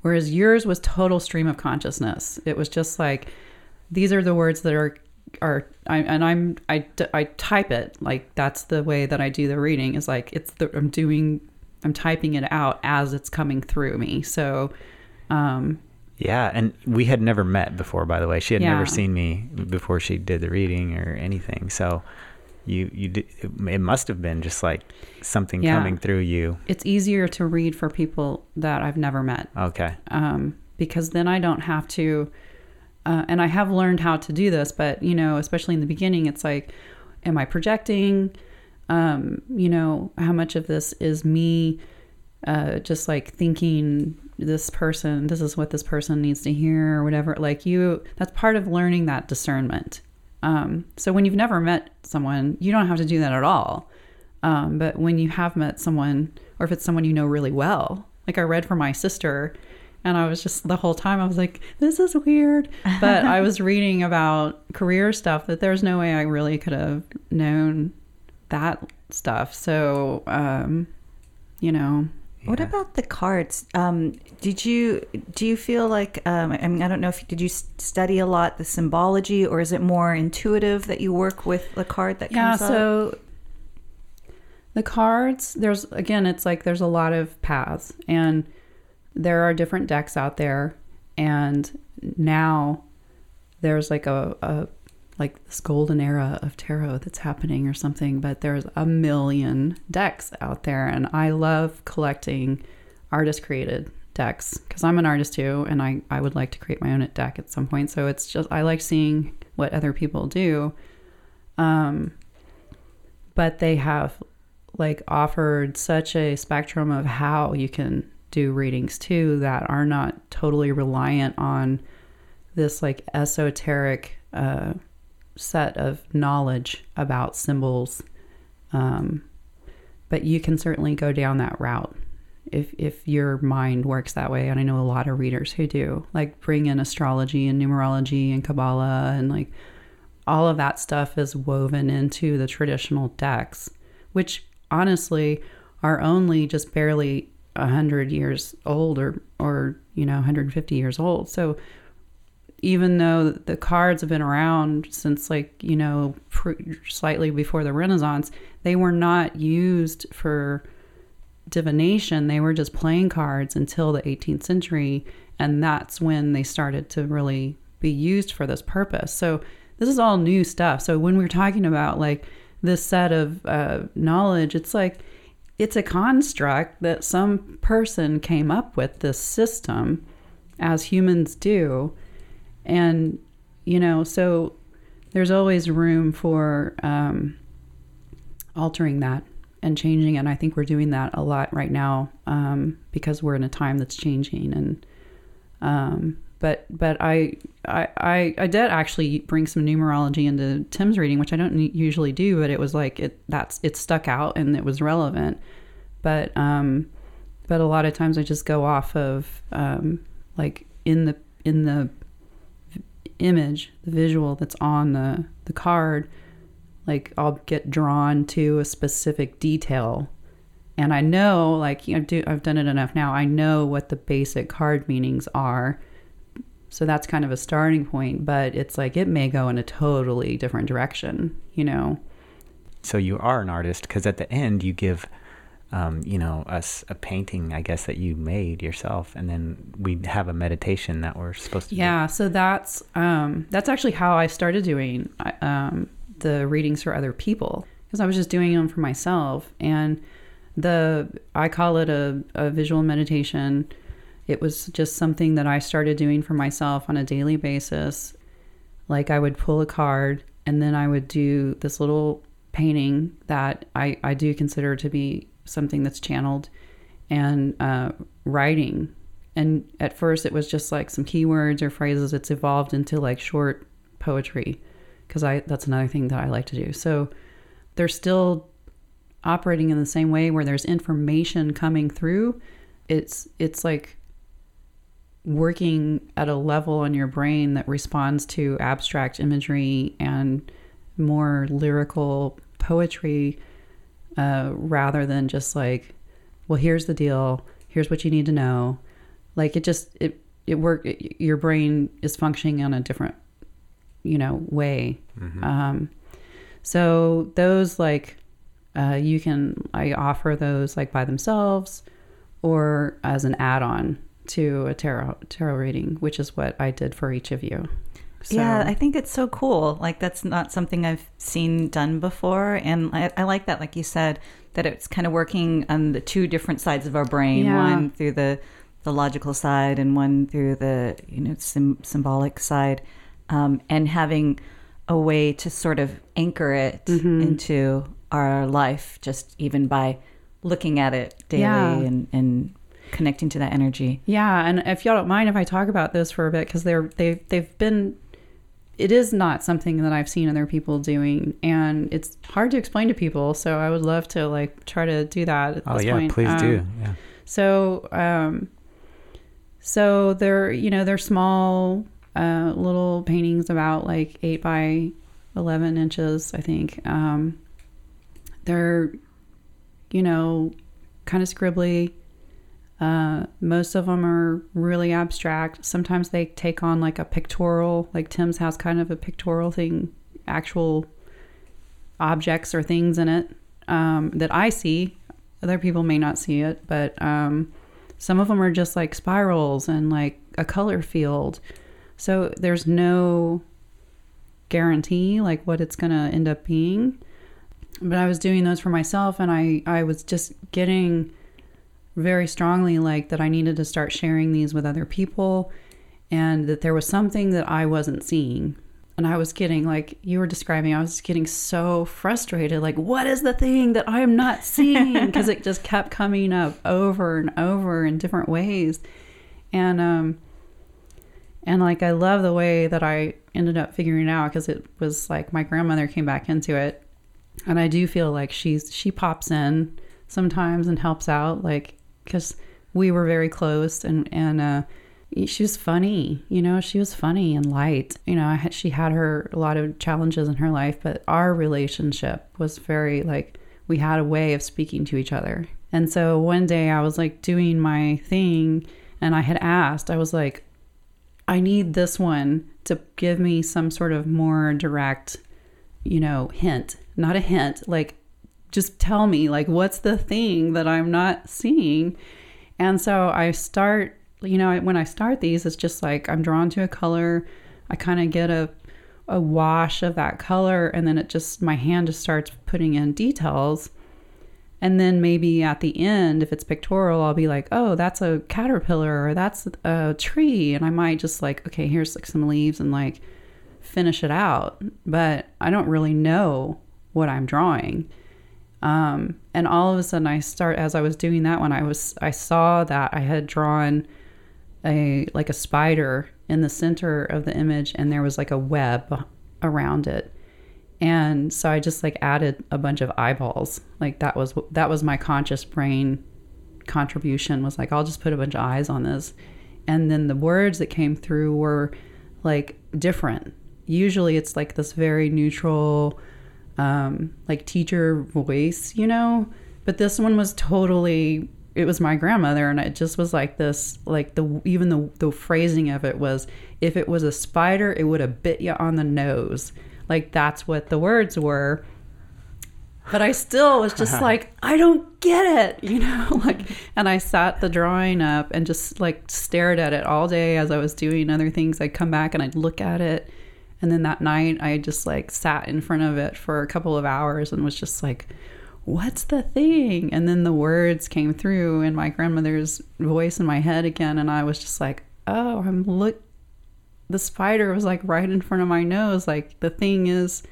whereas yours was total stream of consciousness. It was just like these are the words that are are I, and I'm I, I type it like that's the way that I do the reading is like it's the I'm doing I'm typing it out as it's coming through me. So um Yeah, and we had never met before, by the way. She had Yeah. never seen me before she did the reading or anything. So you you did, it must have been just like something Yeah. coming through you. it's easier to read for people that I've never met. Okay. um, because then I don't have to. Uh, and I have learned how to do this, but you know, especially in the beginning, it's like, am I projecting? Um, you know, how much of this is me uh, just like thinking this person, this is what this person needs to hear or whatever? Like, you, that's part of learning that discernment. Um, so when you've never met someone, you don't have to do that at all. Um, but when you have met someone, or if it's someone you know really well, like I read for my sister, and I was just the whole time I was like, this is weird. But I was reading about career stuff that there's no way I really could have known that stuff. So, um, you know, What about the cards? Um, did you do you feel like um, I mean I don't know if you, did you study a lot the symbology or is it more intuitive that you work with the card that yeah comes up? so the cards there's again it's like there's a lot of paths and there are different decks out there and now there's like a, a like this golden era of tarot that's happening or something but there's a million decks out there and i love collecting artist created decks because i'm an artist too and I, I would like to create my own deck at some point. So it's just i like seeing what other people do um but they have like offered such a spectrum of how you can do readings too that are not totally reliant on this like esoteric uh, set of knowledge about symbols um, but you can certainly go down that route if if your mind works that way and i know a lot of readers who do like bring in astrology and numerology and kabbalah and like all of that stuff is woven into the traditional decks, which honestly are only just barely 100 years old or, or you know, 150 years old. So even though the cards have been around since like, you know, pre- slightly before the Renaissance, they were not used for divination. They were just playing cards until the 18th century. And that's when they started to really be used for this purpose. So this is all new stuff. So when we're talking about like this set of uh, knowledge, it's like it's a construct that some person came up with this system as humans do. And, you know, so there's always room for um, altering that and changing. And I think we're doing that a lot right now um, because we're in a time that's changing. And um, but but I, I I did actually bring some numerology into Tim's reading, which I don't usually do. But it was like it that's it stuck out and it was relevant. But um, but a lot of times I just go off of um, like in the in the image, the visual that's on the the card. Like I'll get drawn to a specific detail, and I know like you know, do I've done it enough now. I know what the basic card meanings are. So that's kind of a starting point, but it's like it may go in a totally different direction, you know. So you are an artist because at the end you give um, you know, us a painting, I guess, that you made yourself, and then we have a meditation that we're supposed to. Yeah, do. so that's um, that's actually how I started doing um, the readings for other people because I was just doing them for myself, and the I call it a, a visual meditation. It was just something that I started doing for myself on a daily basis. Like I would pull a card, and then I would do this little painting that I, I do consider to be something that's channeled and uh, writing. And at first, it was just like some keywords or phrases. It's evolved into like short poetry because I that's another thing that I like to do. So they're still operating in the same way where there's information coming through. It's it's like working at a level in your brain that responds to abstract imagery and more lyrical poetry uh, rather than just like, well, here's the deal. Here's what you need to know. Like it just it it work. It, your brain is functioning on a different, you know, way. Mm-hmm. Um, so those like uh, you can I offer those like by themselves or as an add-on to a tarot tarot reading, which is what I did for each of you. So. Yeah, I think it's so cool. Like that's not something I've seen done before, and I, I like that. Like you said, that it's kind of working on the two different sides of our brain. Yeah. One through the the logical side, and one through the you know sim- symbolic side, um, and having a way to sort of anchor it mm-hmm. into our life, just even by looking at it daily yeah. and and connecting to that energy. Yeah, and if y'all don't mind if I talk about this for a bit because they're they they've been it is not something that I've seen other people doing, and it's hard to explain to people. So I would love to like try to do that. At oh this yeah, point. please um, do. Yeah. So, um, so they're you know they're small uh, little paintings about like eight by eleven inches, I think. Um, they're you know kind of scribbly. Uh, most of them are really abstract. Sometimes they take on like a pictorial, like Tim's has kind of a pictorial thing, actual objects or things in it um, that I see. Other people may not see it, but um, some of them are just like spirals and like a color field. So there's no guarantee like what it's going to end up being. But I was doing those for myself and I, I was just getting very strongly like that I needed to start sharing these with other people and that there was something that I wasn't seeing. And I was getting, like you were describing, I was getting so frustrated. Like, what is the thing that I'm not seeing? Because it just kept coming up over and over in different ways. And, um, and like, I love the way that I ended up figuring it out because it was like my grandmother came back into it. And I do feel like she's, she pops in sometimes and helps out. Like, because we were very close and and uh, she was funny you know she was funny and light. You know had, she had her a lot of challenges in her life but our relationship was very like we had a way of speaking to each other. And so one day i was like doing my thing and i had asked i was like i need this one to give me some sort of more direct you know hint. Not a hint like just tell me like what's the thing that I'm not seeing. And so I start, you know, when I start these, it's just like I'm drawn to a color. I kind of get a a wash of that color and then it just my hand just starts putting in details. And then maybe at the end, if it's pictorial, I'll be like, oh, that's a caterpillar or that's a tree. And I might just like, okay, here's like some leaves and like finish it out. But I don't really know what I'm drawing. Um, and all of a sudden, I start as I was doing that one. I was I saw that I had drawn a like a spider in the center of the image, and there was like a web around it. And so I just like added a bunch of eyeballs. Like that was that was my conscious brain contribution was like, I'll just put a bunch of eyes on this. And then the words that came through were like different. Usually it's like this very neutral, um, like teacher voice, you know? But this one was totally, it was my grandmother. And it just was like this, like the, even the, the phrasing of it was, if it was a spider, it would have bit you on the nose. Like that's what the words were but I still was just like, I don't get it, you know, like, and I sat the drawing up and just like stared at it all day as I was doing other things. I'd come back and I'd look at it. And then that night I just like sat in front of it for a couple of hours and was just like, what's the thing? And then the words came through in my grandmother's voice in my head again. And I was just like, oh, I'm look, the spider was like right in front of my nose. Like the thing is,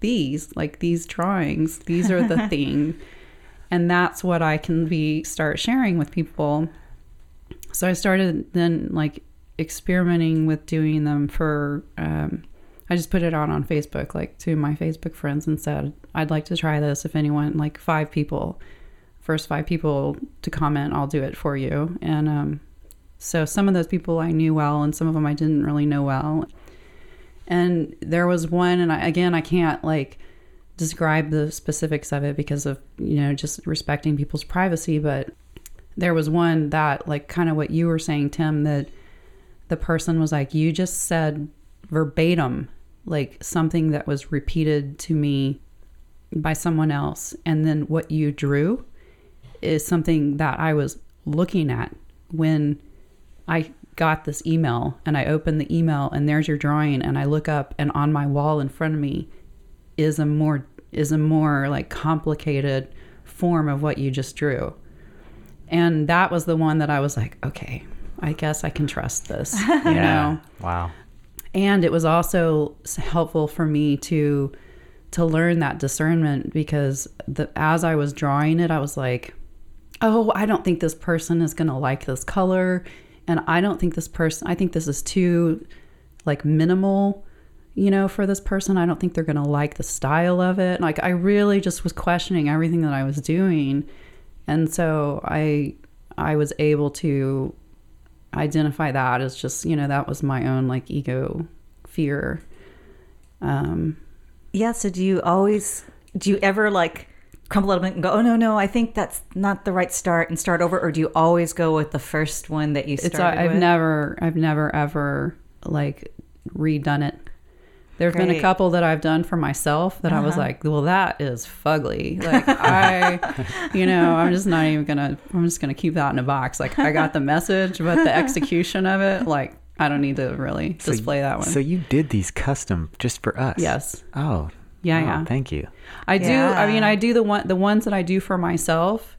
these like these drawings these are the thing and that's what i can be start sharing with people so i started then like experimenting with doing them for um, i just put it out on facebook like to my facebook friends and said i'd like to try this if anyone like five people first five people to comment i'll do it for you and um, so some of those people i knew well and some of them i didn't really know well and there was one, and I, again, I can't like describe the specifics of it because of, you know, just respecting people's privacy. But there was one that, like, kind of what you were saying, Tim, that the person was like, you just said verbatim, like something that was repeated to me by someone else. And then what you drew is something that I was looking at when I got this email and I open the email and there's your drawing and I look up and on my wall in front of me is a more is a more like complicated form of what you just drew. And that was the one that I was like, okay, I guess I can trust this, you yeah. know. Wow. And it was also helpful for me to to learn that discernment because the as I was drawing it, I was like, oh, I don't think this person is going to like this color and I don't think this person, I think this is too like minimal, you know, for this person. I don't think they're going to like the style of it. Like, I really just was questioning everything that I was doing. And so I, I was able to identify that as just, you know, that was my own like ego fear. Um, yeah. So do you always, do you ever like, crumble it up and go, oh no, no, I think that's not the right start and start over, or do you always go with the first one that you started it's, I've with? never, I've never ever like redone it. There's been a couple that I've done for myself that uh-huh. I was uh-huh. like, well, that is fugly. Like I, you know, I'm just not even gonna. I'm just gonna keep that in a box. Like I got the message, but the execution of it, like I don't need to really display so, that one. So you did these custom just for us? Yes. Oh, yeah, oh, yeah. Thank you. I do. I mean, I do the one the ones that I do for myself.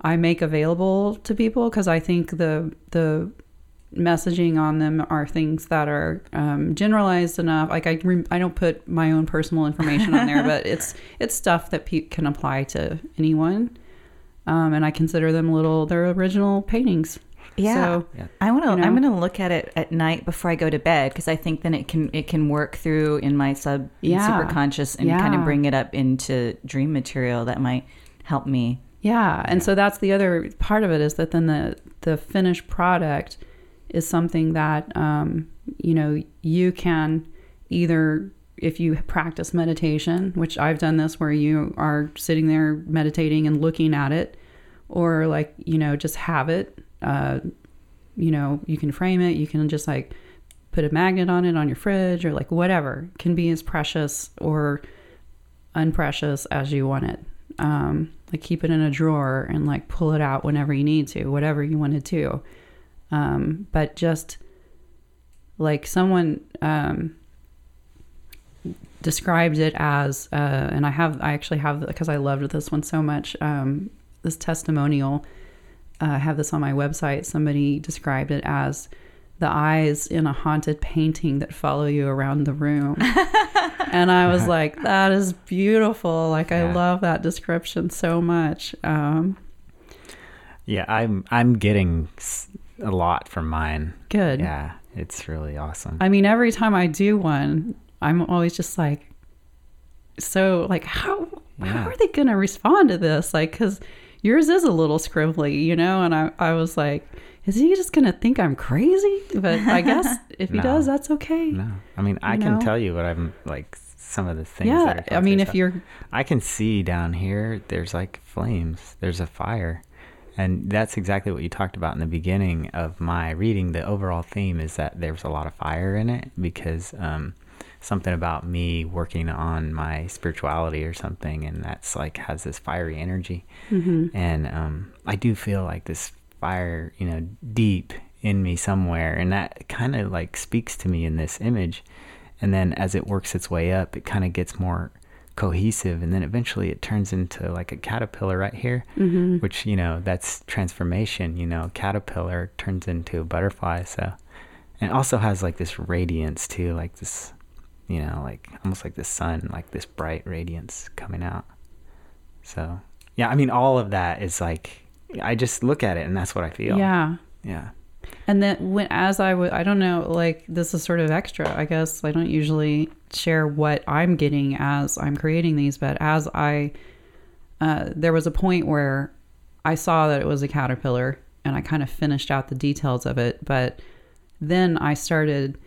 I make available to people because I think the the messaging on them are things that are um, generalized enough. Like I, I don't put my own personal information on there, but it's it's stuff that pe- can apply to anyone. Um, and I consider them little. They're original paintings. Yeah. So, yeah. I want to you know, I'm going to look at it at night before I go to bed because I think then it can it can work through in my sub yeah. super conscious and yeah. kind of bring it up into dream material that might help me. Yeah. And so that's the other part of it is that then the the finished product is something that um, you know you can either if you practice meditation, which I've done this where you are sitting there meditating and looking at it, or like, you know, just have it uh, you know, you can frame it, you can just like put a magnet on it on your fridge or like whatever it can be as precious or unprecious as you want it. Um, like keep it in a drawer and like pull it out whenever you need to, whatever you wanted to. Um, but just like someone um, described it as, uh, and I have, I actually have, because I loved this one so much, um, this testimonial uh, I have this on my website. Somebody described it as the eyes in a haunted painting that follow you around the room. and I was like, that is beautiful. Like, yeah. I love that description so much. Um, yeah, I'm I'm getting a lot from mine. Good. Yeah, it's really awesome. I mean, every time I do one, I'm always just like, so like how yeah. how are they going to respond to this? Like, because yours is a little scribbly, you know? And I, I was like, is he just going to think I'm crazy? But I guess if he No. does, that's okay. No, I mean I You can know? tell you what I'm like. Some of the things. that are Yeah. I mean, if so- you're, I can see down here. There's like flames. There's a fire, and that's exactly what you talked about in the beginning of my reading. The overall theme is that there's a lot of fire in it because um, something about me working on my spirituality or something, and that's like has this fiery energy. mm-hmm. and um, I do feel like this fire, you know, deep in me somewhere, and that kind of like speaks to me in this image. And then as it works its way up, it kind of gets more cohesive, and then eventually it turns into like a caterpillar right here, Mm-hmm. which you know that's transformation. You know, caterpillar turns into a butterfly, so and it also has like this radiance too, like this, you know, like almost like the sun, like this bright radiance coming out. So yeah, I mean, all of that is like I just look at it and that's what I feel. yeah. yeah, And then when, as I would, I don't know, like this is sort of extra, I guess. I don't usually share what I'm getting as I'm creating these, but as I, uh, there was a point where I saw that it was a caterpillar and I kind of finished out the details of it. But then I started,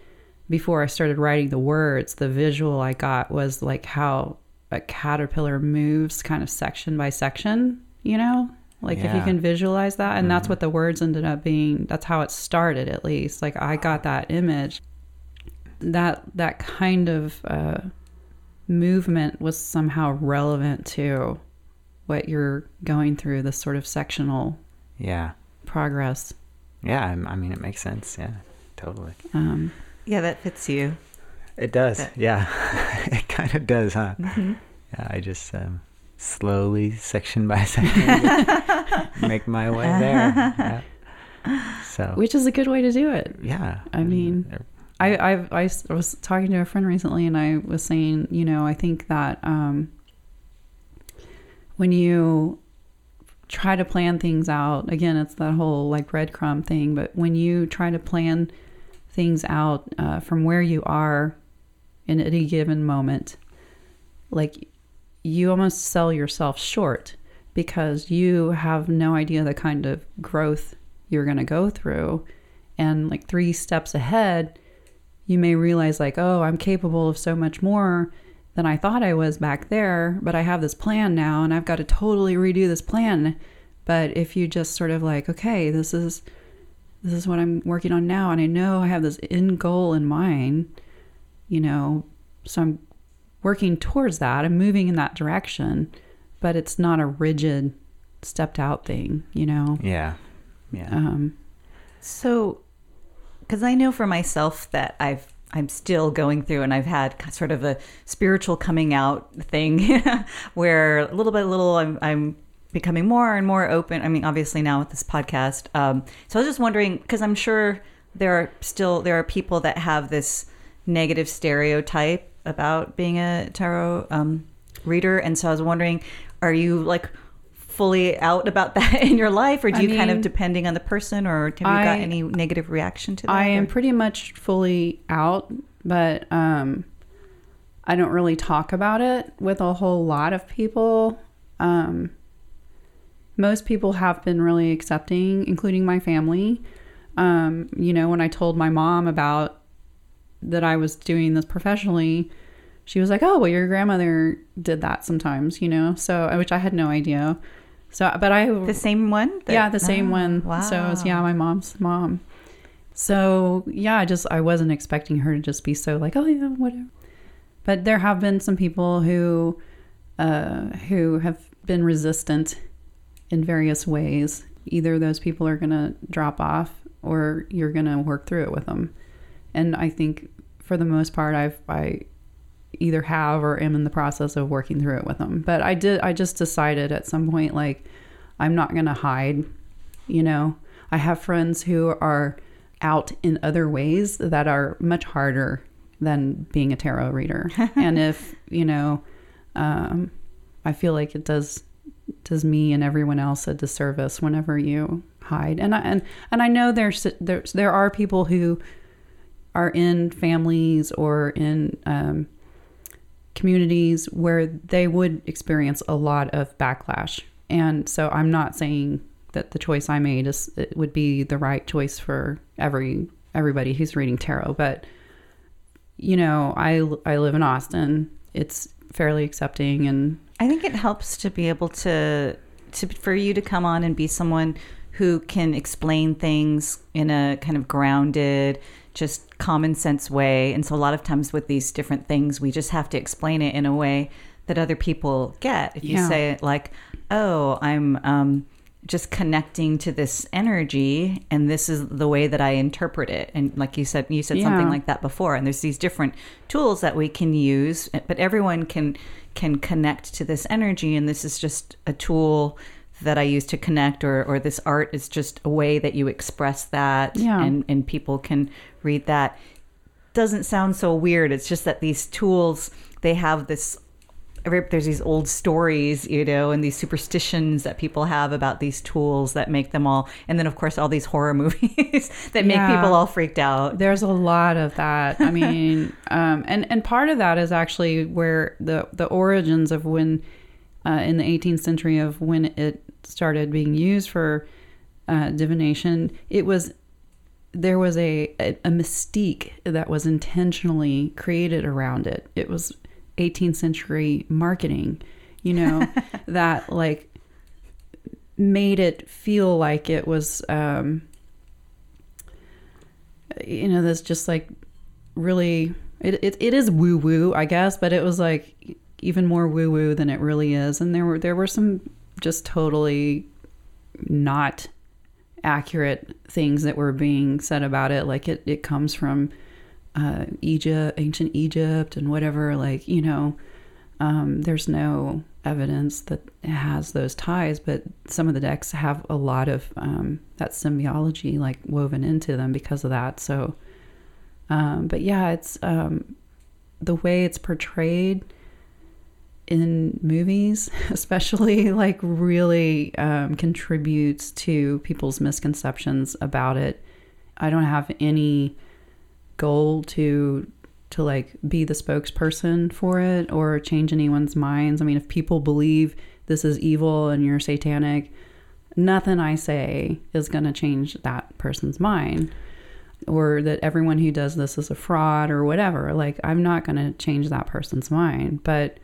before I started writing the words, the visual I got was like how a caterpillar moves kind of section by section, you know? Like if you can visualize that. And that's what the words ended up being. That's how it started, at least. Like I got that image. That that kind of uh, movement was somehow relevant to what you're going through, this sort of sectional yeah, progress. yeah. I I mean, it makes sense. Yeah, totally. Um, Yeah, that fits you. It does. That- Yeah, it kind of does, huh? hmm Yeah, I just um, slowly, section by section, make my way there. Yeah. So which is a good way to do it. yeah, I mean, I, I've, I was talking to a friend recently and I was saying, you know, I think that um, when you try to plan things out, again, it's that whole like breadcrumb thing, but when you try to plan things out uh, from where you are in any given moment, like you almost sell yourself short because you have no idea the kind of growth you're going to go through. And like three steps ahead, you may realize, like, oh, I'm capable of so much more than I thought I was back there, but I have this plan now and I've got to totally redo this plan. But if you just sort of like, okay, this is this is what I'm working on now and I know I have this end goal in mind, you know, so I'm working towards that. I'm moving in that direction, but it's not a rigid stepped out thing, you know. yeah, yeah, Um So, because I know for myself that I've I'm still going through, and I've had sort of a spiritual coming out thing, where little by little I'm I'm becoming more and more open. I mean, obviously now with this podcast. Um, so I was just wondering because I'm sure there are still there are people that have this negative stereotype about being a tarot um, reader, and so I was wondering, are you like fully out about that in your life, or do I you kind of depending on the person, or have you got any negative reaction to that? I am or- pretty much fully out, but um, I don't really talk about it with a whole lot of people. Um, most people have been really accepting, including my family. Um, you know, when I told my mom about that I was doing this professionally, she was like, "Oh, well, your grandmother did that sometimes," you know. So, which I had no idea. So, but I the same one. that- yeah, the same Oh, one. Wow. So it was, yeah, my mom's mom. So yeah, I just I wasn't expecting her to just be so like, oh yeah, whatever. But there have been some people who uh, who have been resistant in various ways. Either those people are gonna drop off, or you're gonna work through it with them. And I think for the most part, I've I either have or am in the process of working through it with them. But I did I just decided at some point like I'm not going to hide, you know. I have friends who are out in other ways that are much harder than being a tarot reader. and if, you know, um I feel like it does does me and everyone else a disservice whenever you hide. And I, and and I know there's there's there are people who are in families or in um, communities where they would experience a lot of backlash and so I'm not saying that the choice I made is would be the right choice for every everybody who's reading tarot, but you know, I I live in Austin. It's fairly accepting and I think it helps to be able to to for you to come on and be someone who can explain things in a kind of grounded, just common sense way. And so a lot of times with these different things, we just have to explain it in a way that other people get. If you say it like, "Oh, I'm um, just connecting to this energy, and this is the way that I interpret it," and like you said, you said something like that before. And there's these different tools that we can use, but everyone can can connect to this energy, and this is just a tool that I use to connect, or or this art is just a way that you express that, Yeah. and and people can read that doesn't sound so weird. It's just that these tools they have this. There's these old stories, you know, and these superstitions that people have about these tools that make them all, and then of course all these horror movies that make Yeah. people all freaked out. There's a lot of that. I mean, um, and and part of that is actually where the the origins of when uh, in the 18th century of when it started being used for uh, divination. It was there was a, a a mystique that was intentionally created around it. It was 18th century marketing, you know, that like made it feel like it was um you know this just like really it, it, it is woo woo i guess but it was like even more woo woo than it really is and there were there were some just totally not accurate things that were being said about it like it, it comes from uh, egypt ancient egypt and whatever like you know um, there's no evidence that has those ties, but some of the decks have a lot of um, that symbiology like woven into them because of that. So, um, but yeah, it's um, the way it's portrayed in movies, especially, like really um, contributes to people's misconceptions about it. I don't have any goal to to like be the spokesperson for it or change anyone's minds. I mean, if people believe this is evil and you're satanic, nothing I say is going to change that person's mind or that everyone who does this is a fraud or whatever. Like I'm not going to change that person's mind, but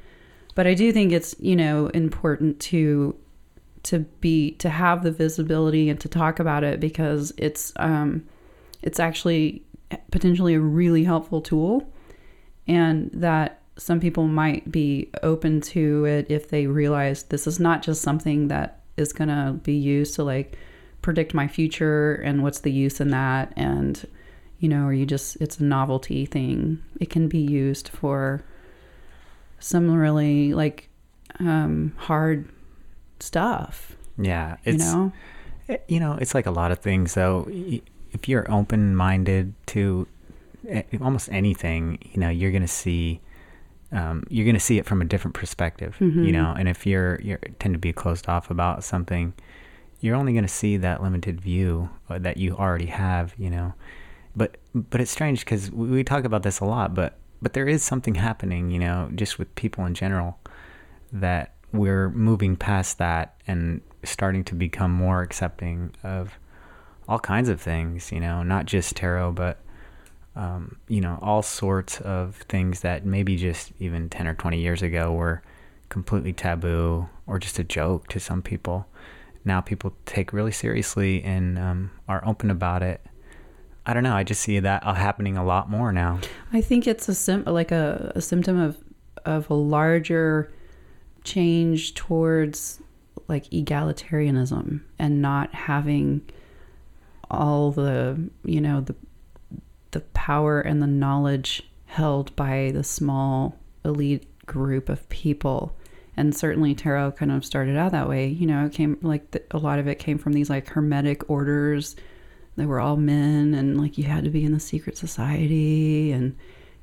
but I do think it's, you know, important to to be to have the visibility and to talk about it because it's um it's actually potentially a really helpful tool and that some people might be open to it if they realize this is not just something that is going to be used to like predict my future and what's the use in that. And you know or you just it's a novelty thing. It can be used for some really like um hard stuff Yeah, you it's know Eh, you know it's like a lot of things though. If you're open minded to eh, almost anything, you know, you're gonna see. Um, you're going to see it from a different perspective, Mhm. you know. And if you're you tend to be closed off about something, you're only going to see that limited view uh, that you already have, you know. But but it's strange because we, we talk about this a lot, but but there is something happening, you know, just with people in general, that we're moving past that and starting to become more accepting of all kinds of things, you know, not just tarot, but um, you know, all sorts of things that maybe just even 10 or 20 years ago were completely taboo or just a joke to some people. Now people take really seriously and um, are open about it. I don't know. I just see that uh, happening a lot more now. I think it's a sim- like a, a symptom of of a larger change towards like egalitarianism and not having all the you know the the power and the knowledge held by the small elite group of people and certainly tarot kind of started out that way you know it came like the, a lot of it came from these like hermetic orders they were all men and like you had to be in the secret society and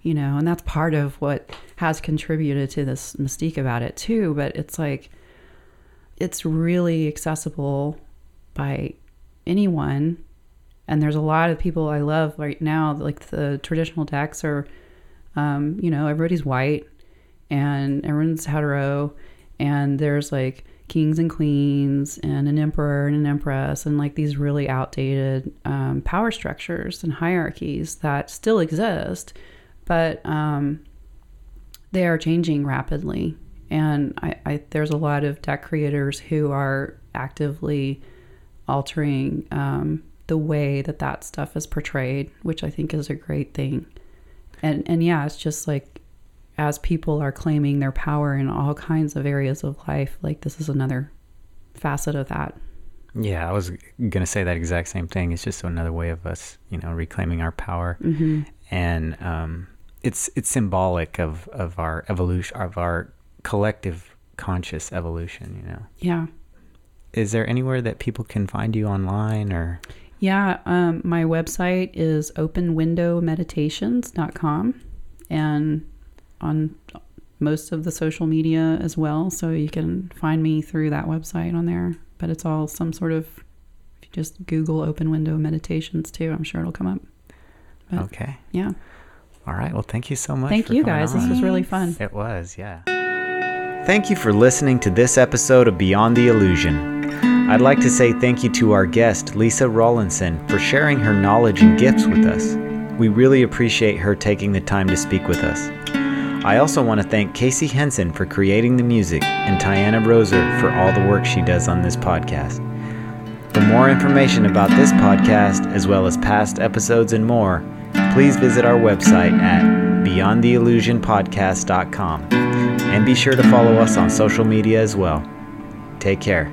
you know and that's part of what has contributed to this mystique about it too. But it's like it's really accessible by anyone. And there's a lot of people i love right now like the traditional decks are um, you know everybody's white and everyone's hetero. And there's like kings and queens and an emperor and an empress and like these really outdated um, power structures and hierarchies that still exist, but um, they are changing rapidly. And I, I, there's a lot of deck creators who are actively altering um, the way that that stuff is portrayed, which I think is a great thing. And and yeah, it's just like as people are claiming their power in all kinds of areas of life, like this is another facet of that. Yeah, I was gonna say that exact same thing. It's just another way of us, you know, reclaiming our power, Mm-hmm. and um, it's it's symbolic of of our evolution, of our collective conscious evolution. You know, Yeah. is there anywhere that people can find you online or? Yeah, um, my website is openwindowmeditations.com and on most of the social media as well. So you can find me through that website on there. But it's all some sort of, if you just Google open window meditations too, I'm sure it'll come up. But- Okay. Yeah. All right. Well, thank you so much. Thank for you guys. This was really fun. It was, yeah. Thank you for listening to this episode of Beyond the Illusion. I'd like to say thank you to our guest, Lisa Rawlinson, for sharing her knowledge and gifts with us. We really appreciate her taking the time to speak with us. I also want to thank Casey Henson for creating the music and Tiana Roser for all the work she does on this podcast. For more information about this podcast, as well as past episodes and more, please visit our website at beyondtheillusionpodcast.com and be sure to follow us on social media as well. Take care.